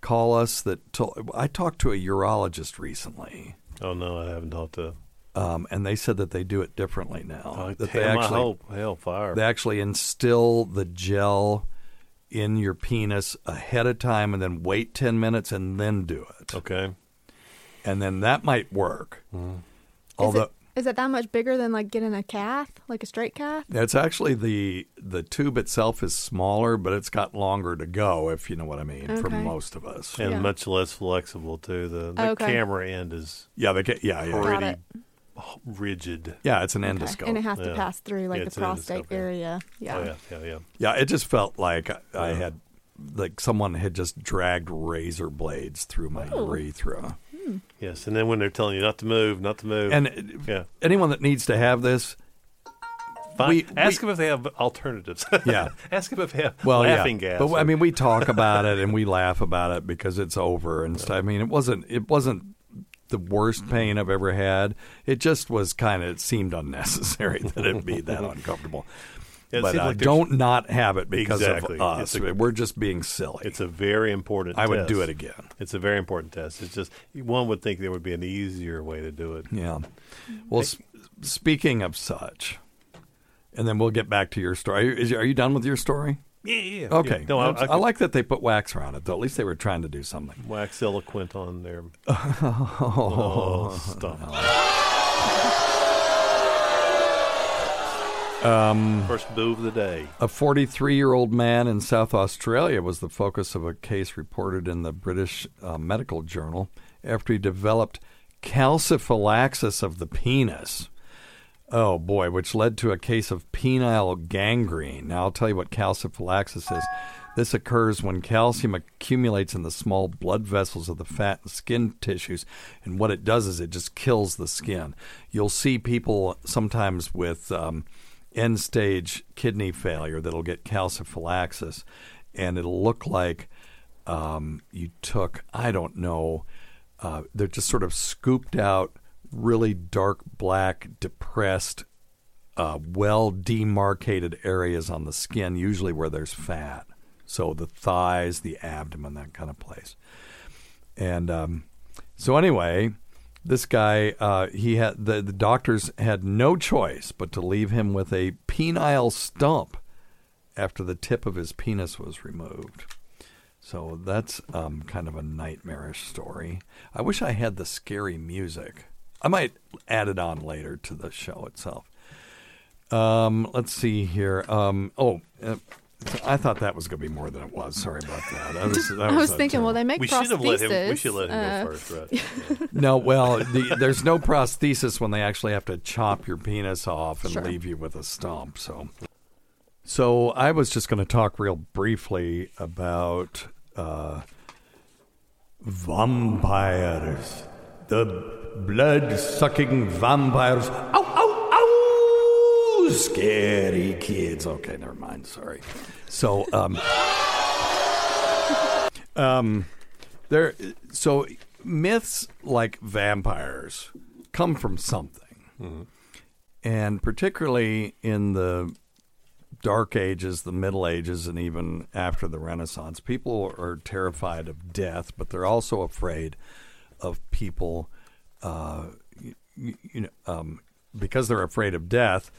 call us that told, I talked to a urologist recently. Oh no, I haven't talked to. Um, and they said that they do it differently now. Oh, that damn, I hope. Hellfire. They actually instill the gel in your penis ahead of time, and then wait ten minutes, and then do it. Okay. And then that might work. Mm-hmm. Is it is it that much bigger than like getting a cath, like a straight cath? It's actually the the tube itself is smaller, but it's got longer to go, if you know what I mean, for most of us. and Yeah. much less flexible too. The, the Okay. camera end is Yeah, they get yeah, yeah, pretty it. Rigid. yeah. It's an Okay. endoscope. And it has to Yeah. pass through like Yeah, the prostate endoscope, area. Oh, yeah. Oh yeah, yeah, yeah. yeah, it just felt like I had like someone had just dragged razor blades through my Oh. urethra. Hmm. Yes, and then when they're telling you not to move, not to move, And yeah, anyone that needs to have this, we- Ask them if they have alternatives. [laughs] Yeah. Ask them if they have well, laughing yeah. gas. But I mean, we talk [laughs] about it and we laugh about it because it's over and stuff. I mean, it wasn't. It wasn't the worst pain I've ever had. It just was kind of. It seemed unnecessary [laughs] that it be that uncomfortable. Yeah, but uh, like don't not have it because Exactly. of us. A- We're just being silly. It's a very important. I would do it again. It's a very important test. It's just one would think there would be an easier way to do it. Yeah. Well, s- speaking of such, and then we'll get back to your story. Is, are you done with your story? Yeah, yeah. Okay. Yeah. No, I, I, I, like that they put wax around it, though. At least they were trying to do something. wax eloquent on there. [laughs] oh, stop. Um, First boo of the day. A 43 year old man in South Australia was the focus of a case reported in the British uh, Medical Journal after he developed calciphylaxis of the penis. Oh boy, which led to a case of penile gangrene. Now I'll tell you what calciphylaxis is. This occurs when calcium accumulates in the small blood vessels of the fat and skin tissues, and what it does is it just kills the skin. You'll see people sometimes with um, end stage kidney failure that'll get calciphylaxis, and it'll look like um, you took, I don't know, uh, they're just sort of scooped out, really dark black, depressed, uh, well demarcated areas on the skin, usually where there's fat. So the thighs, the abdomen, that kind of place. And um, so anyway, this guy, uh, he had the, the doctors had no choice but to leave him with a penile stump after the tip of his penis was removed. So that's um, kind of a nightmarish story. I wish I had the scary music. I might add it on later to the show itself. Um, let's see here. Um, oh, uh, I thought that was going to be more than it was. Sorry about that. [laughs] I was, that I was a thinking, well, they make We should have let him. We prosthesis, should let him uh, go first, right? no, well, the, there's no prosthesis when they actually have to chop your penis off and Sure. leave you with a stump. So, so I was just going to talk real briefly about uh, vampires, the blood-sucking vampires. Ow, ow, ow! Scary kids. Okay, never mind. Sorry. So, um, [laughs] um, there. So myths like vampires come from something, and particularly in the Dark Ages, the Middle Ages, and even after the Renaissance, people are terrified of death, but they're also afraid of people. Uh, you, you know, um, because they're afraid of death,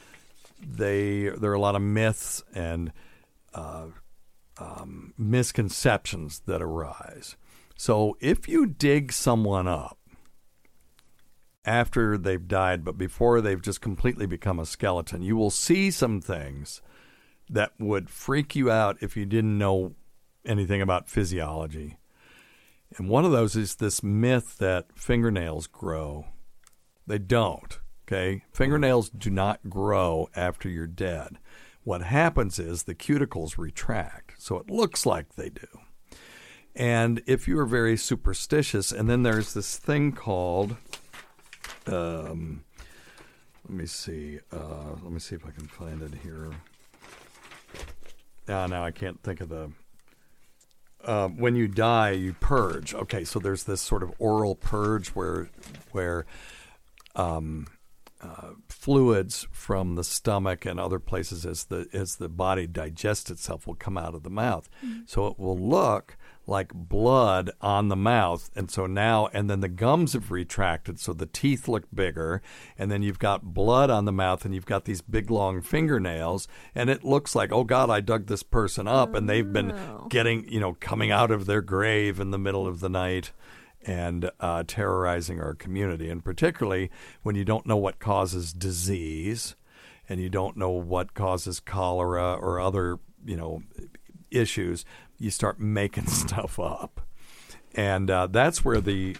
they there are a lot of myths and uh, um, misconceptions that arise. So if you dig someone up after they've died, but before they've just completely become a skeleton, you will see some things that would freak you out if you didn't know anything about physiology. And one of those is this myth that fingernails grow. They don't. Okay? Fingernails do not grow after you're dead. What happens is the cuticles retract. So it looks like they do. And if you are very superstitious, and then there's this thing called, um, let me see, uh, let me see if I can find it here. Ah, now I can't think of the. Uh, when you die, you purge. Okay, so there's this sort of oral purge where, where, um, uh, fluids from the stomach and other places as the as the body digests itself will come out of the mouth. So it will look like blood on the mouth, and so now and then the gums have retracted, so the teeth look bigger, and then you've got blood on the mouth, and you've got these big long fingernails, and it looks like oh God, I dug this person up, and they've been getting you know coming out of their grave in the middle of the night and uh, terrorizing our community. And particularly when you don't know what causes disease and you don't know what causes cholera or other, you know, issues, you start making [laughs] stuff up. And uh, that's where the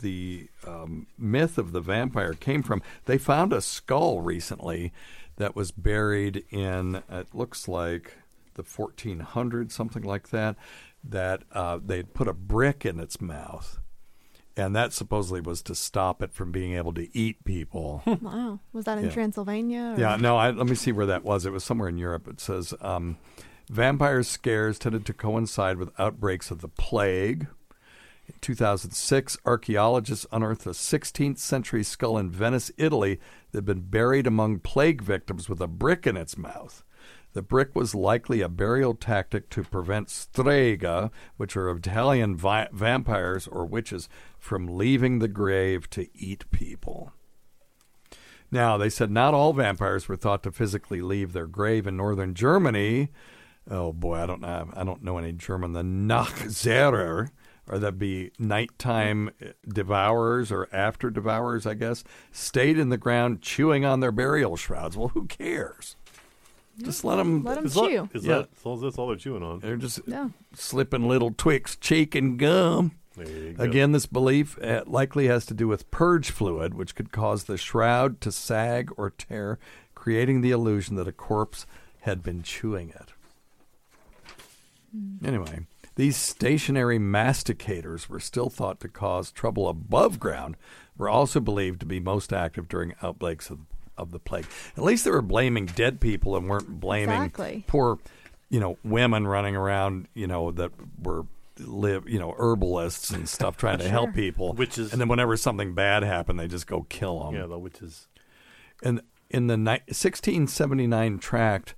the um, myth of the vampire came from. They found a skull recently that was buried in, it looks like the 1400s, something like that, that uh, they'd put a brick in its mouth and that supposedly was to stop it from being able to eat people. [laughs] wow. Was that in Yeah. Transylvania? Or? Yeah, no, I, let me see where that was. It was somewhere in Europe. It says um, vampire scares tended to coincide with outbreaks of the plague. In 2006, archaeologists unearthed a 16th century skull in Venice, Italy, that had been buried among plague victims with a brick in its mouth. The brick was likely a burial tactic to prevent strega, which are Italian vi- vampires or witches, from leaving the grave to eat people. Now, they said not all vampires were thought to physically leave their grave in northern Germany. Oh boy, I don't know. I don't know any German. The Nachzehrer, or that be nighttime devourers or after devourers, I guess, stayed in the ground chewing on their burial shrouds. Well, who cares? Just let them. Let 'em As long- chew. As, Yeah. that, as long as that's all they're chewing on. They're just Yeah. slipping little Twix cheek and gum. There you go. Again, this belief uh, likely has to do with purge fluid, which could cause the shroud to sag or tear, creating the illusion that a corpse had been chewing it. Anyway, these stationary masticators were still thought to cause trouble above ground, were also believed to be most active during outbreaks of, of the plague. At least they were blaming dead people and weren't blaming Exactly. poor, you know, women running around, you know, that were live, you know, herbalists and stuff [laughs] trying to help Sure. people. Witches. And then whenever something bad happened, they just go kill them. Yeah, the witches. And in the ni- 1679 tract,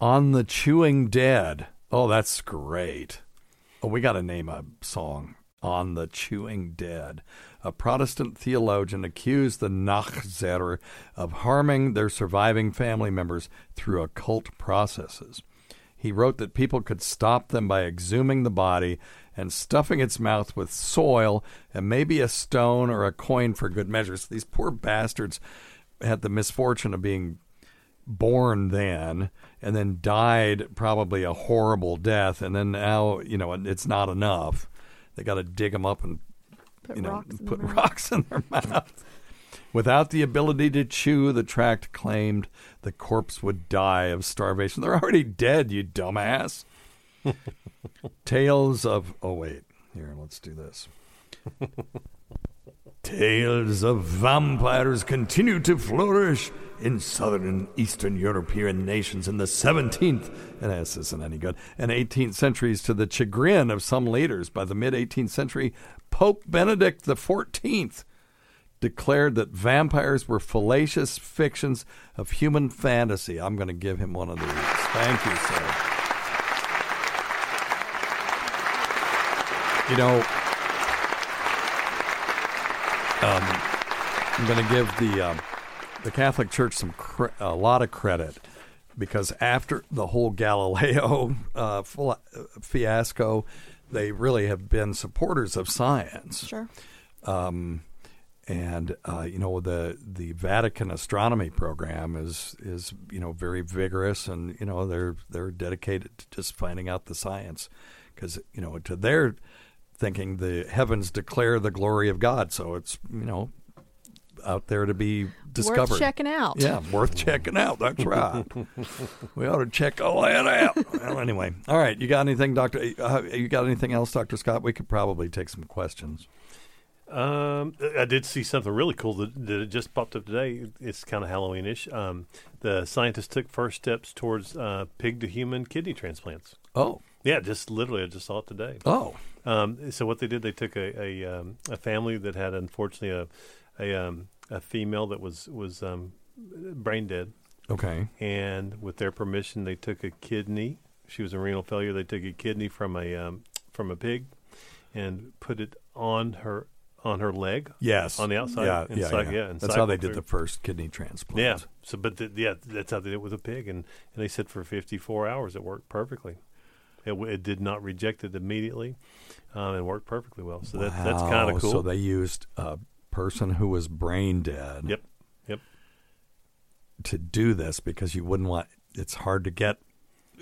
On the Chewing Dead. Oh, that's great. Oh, we got to name a song. On the Chewing Dead. A Protestant theologian accused the Nachzehrer of harming their surviving family members through occult processes. He wrote that people could stop them by exhuming the body and stuffing its mouth with soil and maybe a stone or a coin for good measure. These poor bastards had the misfortune of being born then and then died probably a horrible death and then now you know it's not enough. They got to dig them up and Put you know rocks put their mouth. rocks in their mouth. Without the ability to chew the tract claimed the corpse would die of starvation. They're already dead you dumbass. [laughs] Tales of oh wait. Here let's do this Tales of vampires continue to flourish in southern and eastern European nations in the 17th, and this isn't any good, and 18th centuries to the chagrin of some leaders. By the mid 18th century, Pope Benedict XIV declared that vampires were fallacious fictions of human fantasy. I'm going to give him one of these. Thank you, sir. You know, um, I'm going to give the um, the Catholic Church some cre- a lot of credit because after the whole Galileo uh, fiasco, they really have been supporters of science. Sure. Um, and uh, you know the the Vatican astronomy program is is you know very vigorous, and you know they're they're dedicated to just finding out the science because you know to their thinking the heavens declare the glory of God, so it's you know out there to be discovered. Worth checking out. Yeah, worth checking out. That's right. [laughs] we ought to check all that out. well, anyway, all right. You got anything, Doctor? Uh, you got anything else, Doctor Scott? We could probably take some questions. Um, I did see something really cool that, that just popped up today. It's kind of Halloweenish. Um, the scientists took first steps towards uh, pig to human kidney transplants. Oh, Yeah, just literally, I just saw it today. oh, Um, so what they did, they took a a, um, a family that had unfortunately a a, um, a female that was was um, brain dead, okay. and with their permission, they took a kidney. She was in renal failure. They took a kidney from a um, from a pig, and put it on her on her leg. Yes, on the outside. Yeah, yeah, yeah. yeah, That's how they did the first kidney transplant. Yeah. So, but the, yeah, that's how they did it with a pig, and, and they said for 54 hours it worked perfectly. It, it did not reject it immediately, um, and worked perfectly well. So that, that's kind of cool. So they used a person who was brain dead. Yep. Yep. To do this because you wouldn't want. It's hard to get.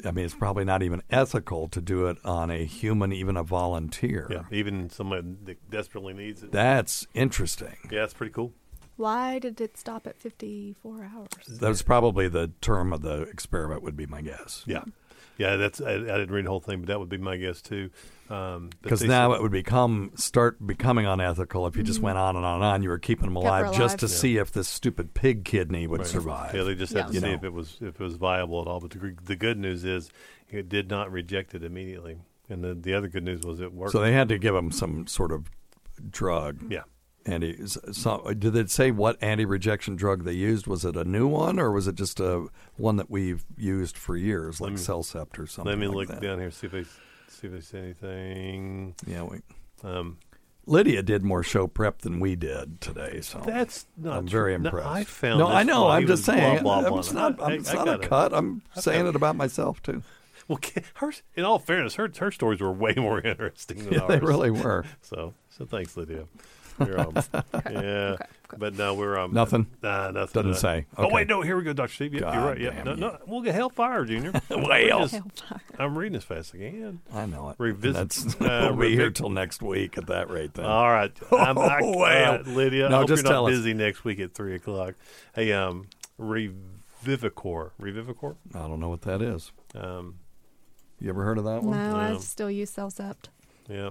I mean, it's probably not even ethical to do it on a human, even a volunteer. Yeah. Even someone that desperately needs it. That's interesting. yeah, it's pretty cool. Why did it stop at 54 hours? That was probably the term of the experiment. Would be my guess. Yeah. Yeah, that's I, I didn't read the whole thing, but that would be my guess too. Um, Because they now said- it would become start becoming unethical if you just went on and on and on. You were keeping them Mm-hmm. Kept her alive just to alive. see if this stupid pig kidney would Right. survive. Yeah, they just had to You see know. if it was if it was viable at all. But the, the good news is it did not reject it immediately, and the the other good news was it worked. So they had to give him some sort of drug. Yeah. Anti. So, did it say what anti-rejection drug they used? Was it a new one, or was it just a one that we've used for years, like me- Cellcept or something? Let me like look that? down here see if they see if they say anything. Yeah, we. Um, Lydia did more show prep than we did today, so That's not I'm true. very No, impressed. I found no, I know. I'm just saying. blah, blah, it's not. I- it's I not a it. cut. I'm I've saying it about myself too. [laughs] Well, her, in all fairness, her her stories were way more [laughs] interesting than Yeah, ours. they really were. [laughs] So, so thanks, Lydia. You're, um, [laughs] Yeah, but no, we're um, Nothing? Nah, nothing. Doesn't uh, say. Oh wait, no, here we go, Doctor Steve. Yep, you're right. Yep. No, you. no, we'll get hellfire, Junior. I'm [laughs] Well. reading Hellfire. I'm reading as fast as I can. I know it. Revisit. That's, uh, [laughs] we'll be here till next week at that rate. Then. All right, I'm back. Oh, All well. right, Lydia. No, I hope just you're not us. busy next week at three o'clock. Hey, um, Revivicor, Revivicor. I don't know what that is. Um, You ever heard of that one? No, one? I still use Cellcept. yeah.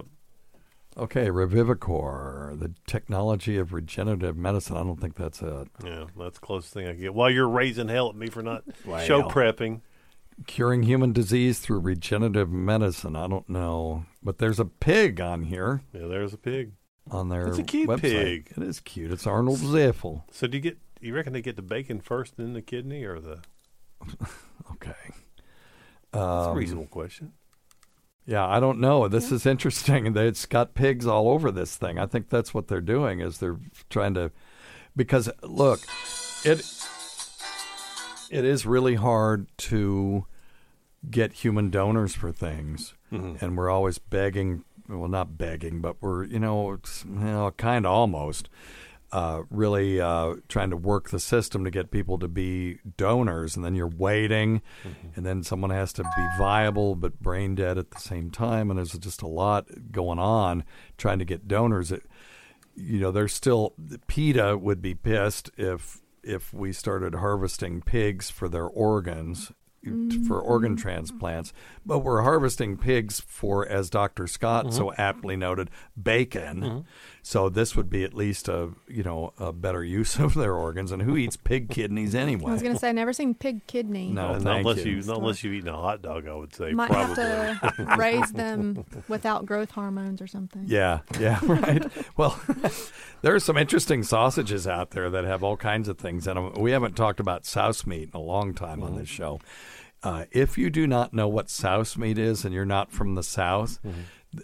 Okay, Revivicor, the technology of regenerative medicine. I don't think that's it. Yeah, that's the closest thing I can get. While you're raising hell at me for not [laughs] show prepping. Curing human disease through regenerative medicine. I don't know, but there's a pig on here Yeah, there's a pig. on their It's a cute website. pig. It is cute. It's Arnold Ziffel. So do you get? You reckon they get the bacon first, then the kidney, or the? [laughs] Okay. That's a Um, reasonable question. Yeah, I don't know. This is interesting. They- [laughs] It's got pigs all over this thing. I think that's what they're doing is they're trying to because look, it it is really hard to get human donors for things. Mm-hmm. And we're always begging, well not begging, but we're, you know, you know kind of almost uh, really uh, trying to work the system to get people to be donors, and then you're waiting, and then someone has to be viable but brain dead at the same time, and there's just a lot going on trying to get donors. It, you know, there's still PETA would be pissed if if we started harvesting pigs for their organs for organ transplants, but we're harvesting pigs for, as Dr. Scott so aptly noted, bacon. So this would be at least a you know a better use of their organs. And who eats pig kidneys anyway? [laughs] I was going to say, I never seen pig kidney. No, not unless you. you, not unless you eating a hot dog, I would say Might probably. have to [laughs] raise [laughs] them without growth hormones or something. Yeah, yeah, right. well, there are some interesting sausages out there that have all kinds of things in them. We haven't talked about souse meat in a long time on this show. Uh, if you do not know what souse meat is and you're not from the South,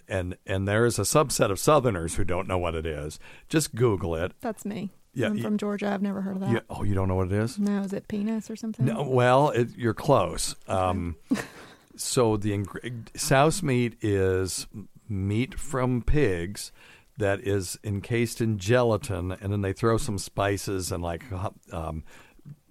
and and there is a subset of Southerners who don't know what it is, just Google it. That's me. Yeah, I'm from Georgia. I've never heard of that. You, oh, you don't know what it is? No, is it penis or something? No, well, it, you're close. Um, [laughs] so the ing- souse meat is meat from pigs that is encased in gelatin, and then they throw some spices and like um,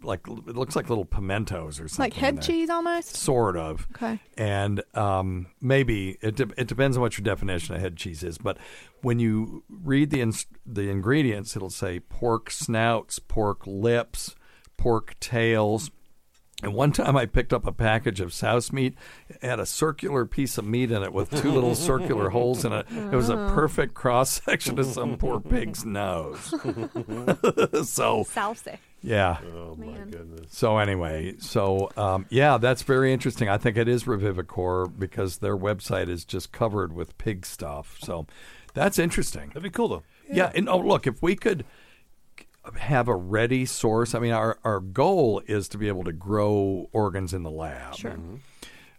like it looks like little pimentos or something. like head cheese almost? Sort of. Okay. And um, maybe it, de- it depends on what your definition of head cheese is. But when you read the the ingredients, it'll say pork snouts, pork lips, pork tails. And one time I picked up a package of souse meat. It had a circular piece of meat in it with two little circular holes in it. It was a Oh. perfect cross section of some poor pig's nose. [laughs] so Salsa. Yeah. Oh my Man. goodness. So anyway, so um, yeah, that's very interesting. I think it is Revivicor because their website is just covered with pig stuff. So that's interesting. That'd be cool though. Yeah, and oh look, if we could have a ready source, I mean, our our goal is to be able to grow organs in the lab. Sure.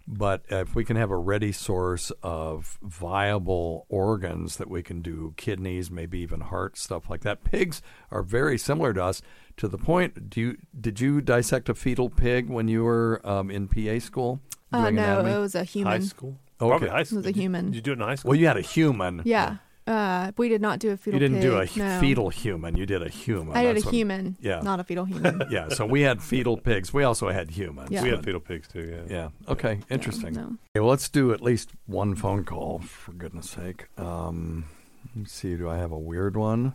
But if we can have a ready source of viable organs that we can do kidneys, maybe even heart stuff like that. Pigs are very similar to us to the point. Do you did you dissect a fetal pig when you were um, in PA school? Uh, doing no, anatomy? it was a human. High human. school. Okay. Probably high It was a Did you- human. Did you do it in high school? Well, you had a human. Yeah. Uh, we did not do a fetal human. You didn't do a no. fetal human. You did a human. I did That's a what- human, Yeah. not a fetal [laughs] human. yeah. So we had fetal pigs. We also had humans. Yeah. We had fetal pigs too. Yeah. Yeah. Okay. Interesting. no. Okay, well, let's do at least one phone call, for goodness sake. Um, let me see. Do I have a weird one?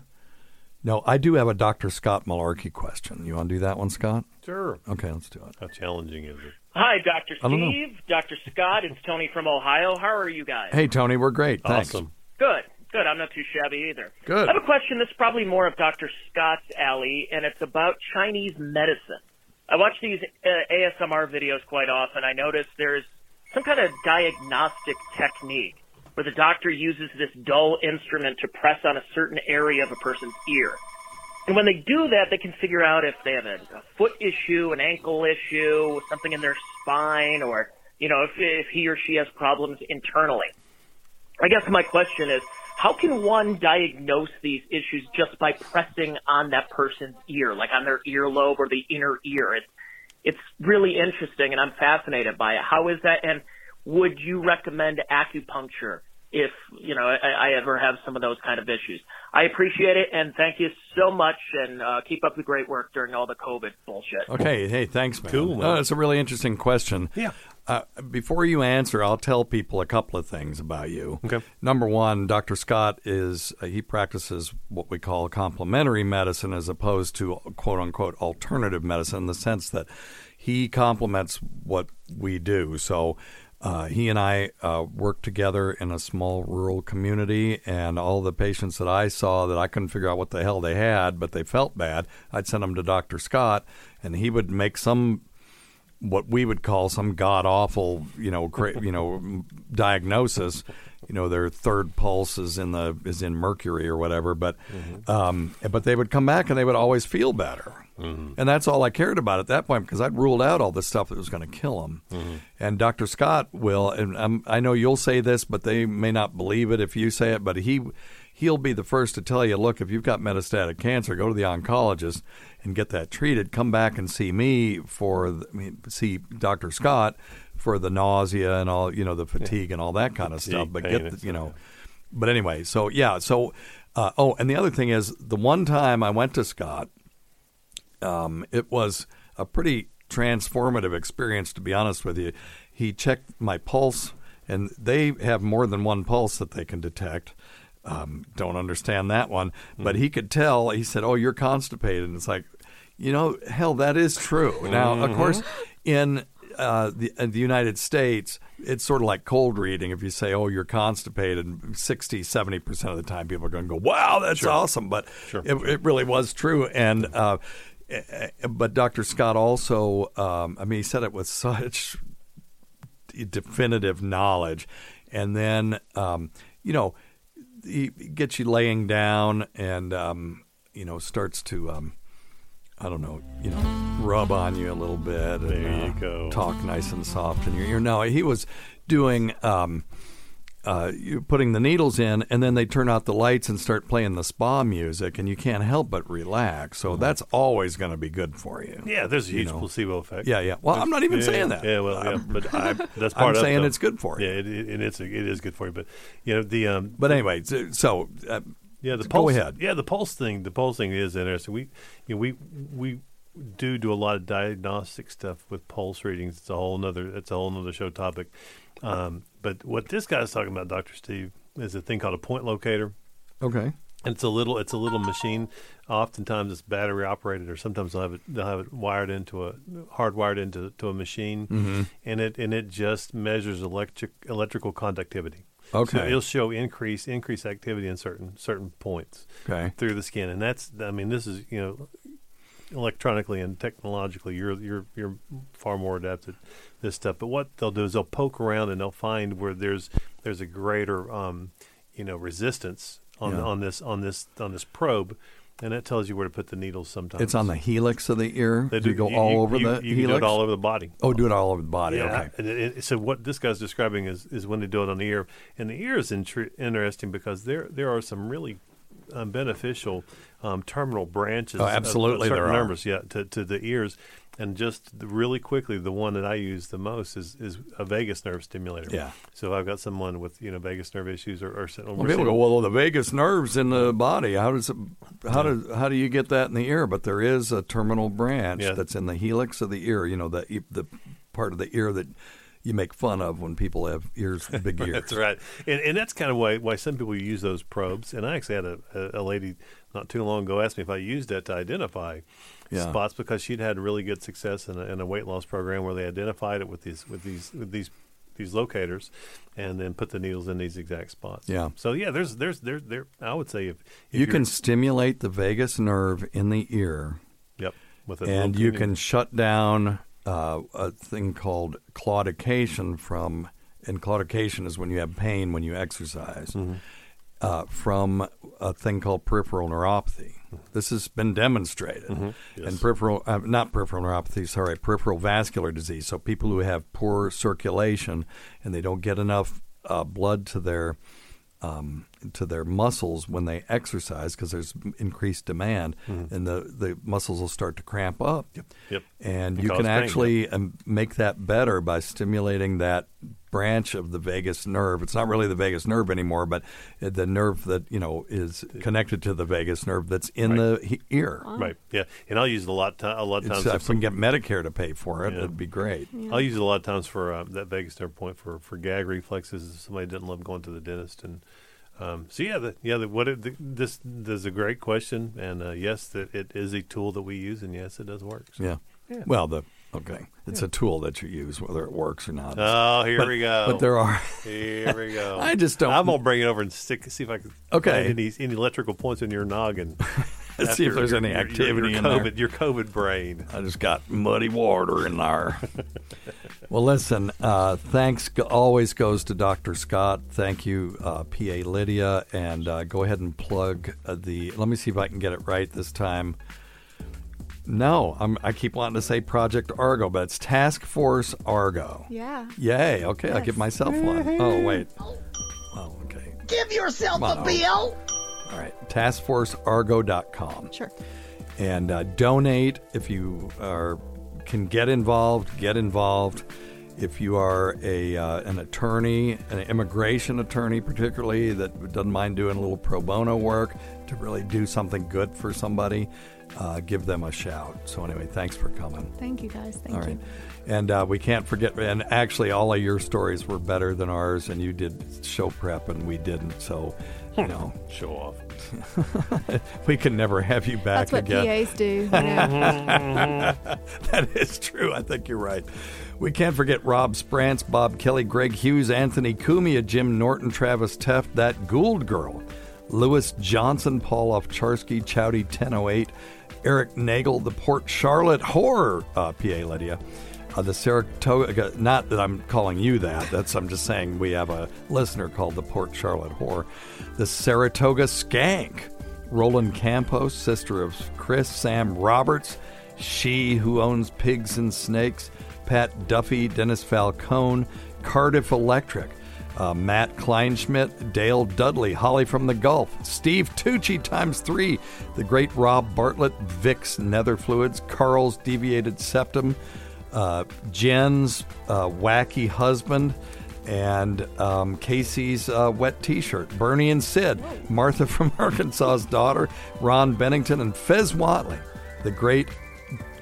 No, I do have a Dr. Scott Malarkey question. You want to do that one, Scott? Sure. Okay, let's do it. How challenging is it? Hi, Dr. I don't know. Steve, Dr. Scott. It's Tony from Ohio. How are you guys? Hey, Tony, we're great. Thanks. Awesome. Good. Good. I'm not too shabby either. Good. I have a question that's probably more of Dr. Scott's alley, and it's about Chinese medicine. I watch these uh, ASMR videos quite often. I notice there's some kind of diagnostic technique where the doctor uses this dull instrument to press on a certain area of a person's ear. And when they do that, they can figure out if they have a, a foot issue, an ankle issue, something in their spine, or, you know, if, if he or she has problems internally. I guess my question is, how can one diagnose these issues just by pressing on that person's ear, like on their earlobe or the inner ear? It's, it's really interesting and I'm fascinated by it. How is that? And would you recommend acupuncture if, you know, I, I ever have some of those kind of issues? I appreciate it and thank you so much and uh, keep up the great work during all the COVID bullshit. Okay. Hey, thanks, man. Cool, man. Oh, it's a really interesting question. Yeah. Uh, before you answer, I'll tell people a couple of things about you. Okay. Number one, Dr. Scott is uh, he practices what we call complementary medicine as opposed to quote unquote alternative medicine in the sense that he complements what we do. So uh, he and I uh, worked together in a small rural community, and all the patients that I saw that I couldn't figure out what the hell they had, but they felt bad, I'd send them to Dr. Scott, and he would make some what we would call some god awful, you know, cra- you know, diagnosis. You know, their third pulse is in the is in mercury or whatever. But um, but they would come back and they would always feel better. And that's all I cared about at that point because I'd ruled out all the stuff that was going to kill them. And Dr. Scott will, and um, I know you'll say this, but they may not believe it if you say it. But he he'll be the first to tell you, look, if you've got metastatic cancer, go to the oncologist and get that treated. Come back and see me for, the, see Dr. Scott for the nausea and all, you know, the fatigue and all that kind of stuff. But get, the, you know, but anyway, so yeah, so uh, oh, and the other thing is, the one time I went to Scott, um, it was a pretty transformative experience, to be honest with you. He checked my pulse, and they have more than one pulse that they can detect. Um, don't understand that one, but he could tell. He said, "Oh, you're constipated." And it's like, you know, hell, that is true. Now, of course, in uh, the, in the United States, it's sort of like cold reading. If you say, "Oh, you're constipated," 60, 70 percent of the time, people are going to go, "Wow, that's awesome!" But it, it really was true. And uh, eh, eh, but Dr. Scott also, um, I mean, he said it with such definitive knowledge, and then um, you know, he gets you laying down and um, you know starts to. Um, I don't know, you know, rub on you a little bit and There you uh, go. talk nice and soft in your ear. No, he was doing um, uh, you putting the needles in, and then they turn out the lights and start playing the spa music, and you can't help but relax. So that's always going to be good for you. Yeah, there's a You huge know. placebo effect. Yeah, yeah. Well, I'm not even Yeah, saying that. Yeah, well, yeah, but I, [laughs] that's part. Of. I'm saying it's good for you. Yeah, it, it, and it's a, it is good for you. But you know the um, But anyway, so, so uh, Yeah, the pulse. go ahead. Yeah, the pulse thing. The pulse thing is interesting. We, you know, we we do do a lot of diagnostic stuff with pulse readings. It's a whole nother. It's a whole nother show topic. Um, but what this guy's talking about, Doctor Steve, is a thing called a point locator. Okay. And it's a little. It's a little machine. Oftentimes, it's battery operated, or sometimes they'll have it. They'll have it wired into a hardwired into to a machine, Mhm. and it and it just measures electric electrical conductivity. Okay. So it'll show increase increase activity in certain certain points Okay. through the skin, and that's I mean this is you know electronically and technologically you're you're you're far more adept at this stuff. But what they'll do is they'll poke around and they'll find where there's there's a greater um, you know resistance on Yeah. on this on this on this probe. And that tells you where to put the needles. Sometimes It's on the helix of the ear. They do you go you- all you- over the you helix? do it all over the body. Oh, do it all over the body. Yeah. Okay. And it, it- so what this guy's describing is, is when they do it on the ear, and the ear is intri- interesting because there there are some really um, beneficial um, terminal branches. Oh, of- of absolutely certain there yeah, to, to the ears. And just really quickly, the one that I use the most is, is a vagus nerve stimulator. Yeah. So if I've got someone with you know vagus nerve issues or, or, Well, people go, well, the vagus nerves in the body. How does it, how do how do you get that in the ear? But there is a terminal branch Yeah. that's in the helix of the ear. You know, the the part of the ear that you make fun of when people have ears, [laughs] big ears. That's right, and and that's kind of why why some people use those probes. And I actually had a, a, a lady not too long ago asked me if I used that to identify Yeah. spots because she'd had really good success in a, in a weight loss program where they identified it with these with these with these these locators, and then put the needles in these exact spots. Yeah. So yeah, there's there's there there. I would say if, if you can stimulate the vagus nerve in the ear. Yep. With a and you can shut down uh, a thing called claudication from, and claudication is when you have pain when you exercise, Mm-hmm. uh, from a thing called peripheral neuropathy. This has been demonstrated. Mhm. Yes. And peripheral, uh, not peripheral neuropathy, sorry, peripheral vascular disease. So people who have poor circulation and they don't get enough uh, blood to their um, to their muscles when they exercise because there's increased demand, Mhm. and the, the muscles will start to cramp up. Yep. Yep. And Can you can pain, actually um, make that better by stimulating that branch of the vagus nerve. It's not really the vagus nerve anymore, but uh, the nerve that you know is connected to the vagus nerve that's in Right. the he- ear. Right. Yeah. And I'll use it a lot. Ti- a lot of times. uh, if if we can get Medicare to pay for it, Yeah. it'd be great. I'll use it a lot of times for uh, that vagus nerve point for, for gag reflexes. If somebody doesn't love going to the dentist, and um, so yeah, the, yeah. The, what it, the, this, this is a great question, and uh, yes, that it is a tool that we use, and yes, it does work. So, Yeah. yeah. Well, the okay, it's a tool that you use whether it works or not. Oh, here But- we go. But there are. Here we go. [laughs] I just don't. I'm gonna bring it over and stick. See if I can. Okay. find any any electrical points in your noggin. Let's [laughs] see if there's your- any your- your- activity in there. COVID, Your COVID brain. I just got muddy water in there. [laughs] well, listen, uh, thanks go- always goes to Dr. Scott. Thank you, uh, PA Lydia. And uh, go ahead and plug uh, the. Let me see if I can get it right this time. No, I'm, I keep wanting to say Project Argo, but it's Task Force Argo. Yeah. Yay. Okay, I'll give myself one. Oh, wait. Oh, okay. Give yourself a bill. All right. TaskForceArgo.com. Sure. and uh, donate if you are can get involved. Get involved. If you are a uh, an attorney, an immigration attorney, particularly that doesn't mind doing a little pro bono work to really do something good for somebody, uh, give them a shout. So anyway, thanks for coming. Thank you guys. Thank All you. right. And uh, we can't forget, and actually, all of your stories were better than ours, and you did show prep, and we didn't. So, you know, [laughs] Show off. [laughs] we can never have you back That's what again. PAs do. you know. [laughs] that is true. I think you're right. We can't forget Rob Sprance, Bob Kelly, Greg Hughes, Anthony Cumia, Jim Norton, Travis Teft, that Gould girl, Lewis Johnson, Paul Ofcharsky, Chowdy 1008, Eric Nagel, the Port Charlotte Horror, uh, PA Lydia. Uh, the Saratoga, not that I'm calling you that, that's I'm just saying we have a listener called the Port Charlotte Horror. The Saratoga Skank, Roland Campos, sister of Chris, Sam Roberts, she who owns pigs and snakes, Pat Duffy, Dennis Falcone, Cardiff Electric, uh, Matt Kleinschmidt, Dale Dudley, Holly from the Gulf, Steve Tucci times three, the great Rob Bartlett, Vicks Nether Fluids, Carl's Deviated Septum, uh, Jen's uh, Wacky Husband, and um, Casey's uh, wet T-shirt. Bernie and Sid, Martha from [laughs] Arkansas's daughter, Ron Bennington, and Fez Whatley, the great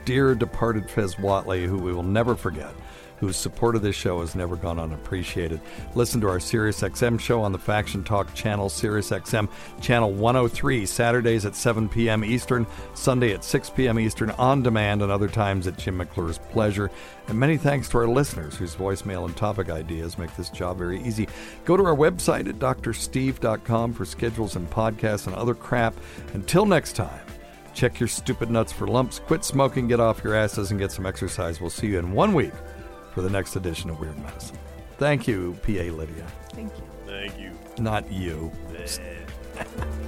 dear departed Fez Whatley, who we will never forget, whose support of this show has never gone unappreciated. Listen to our SiriusXM show on the Faction Talk channel, SiriusXM channel 103, Saturdays at 7 p.m. Eastern, Sunday at 6 p.m. Eastern, on demand, and other times at Jim McClure's pleasure. And many thanks to our listeners whose voicemail and topic ideas make this job very easy. Go to our website at drsteve.com for schedules and podcasts and other crap. Until next time. Check your stupid nuts for lumps. Quit smoking, get off your asses, and get some exercise. We'll see you in one week for the next edition of Weird Medicine. Thank you, PA Lydia. Thank you. Thank you. Not you. [laughs]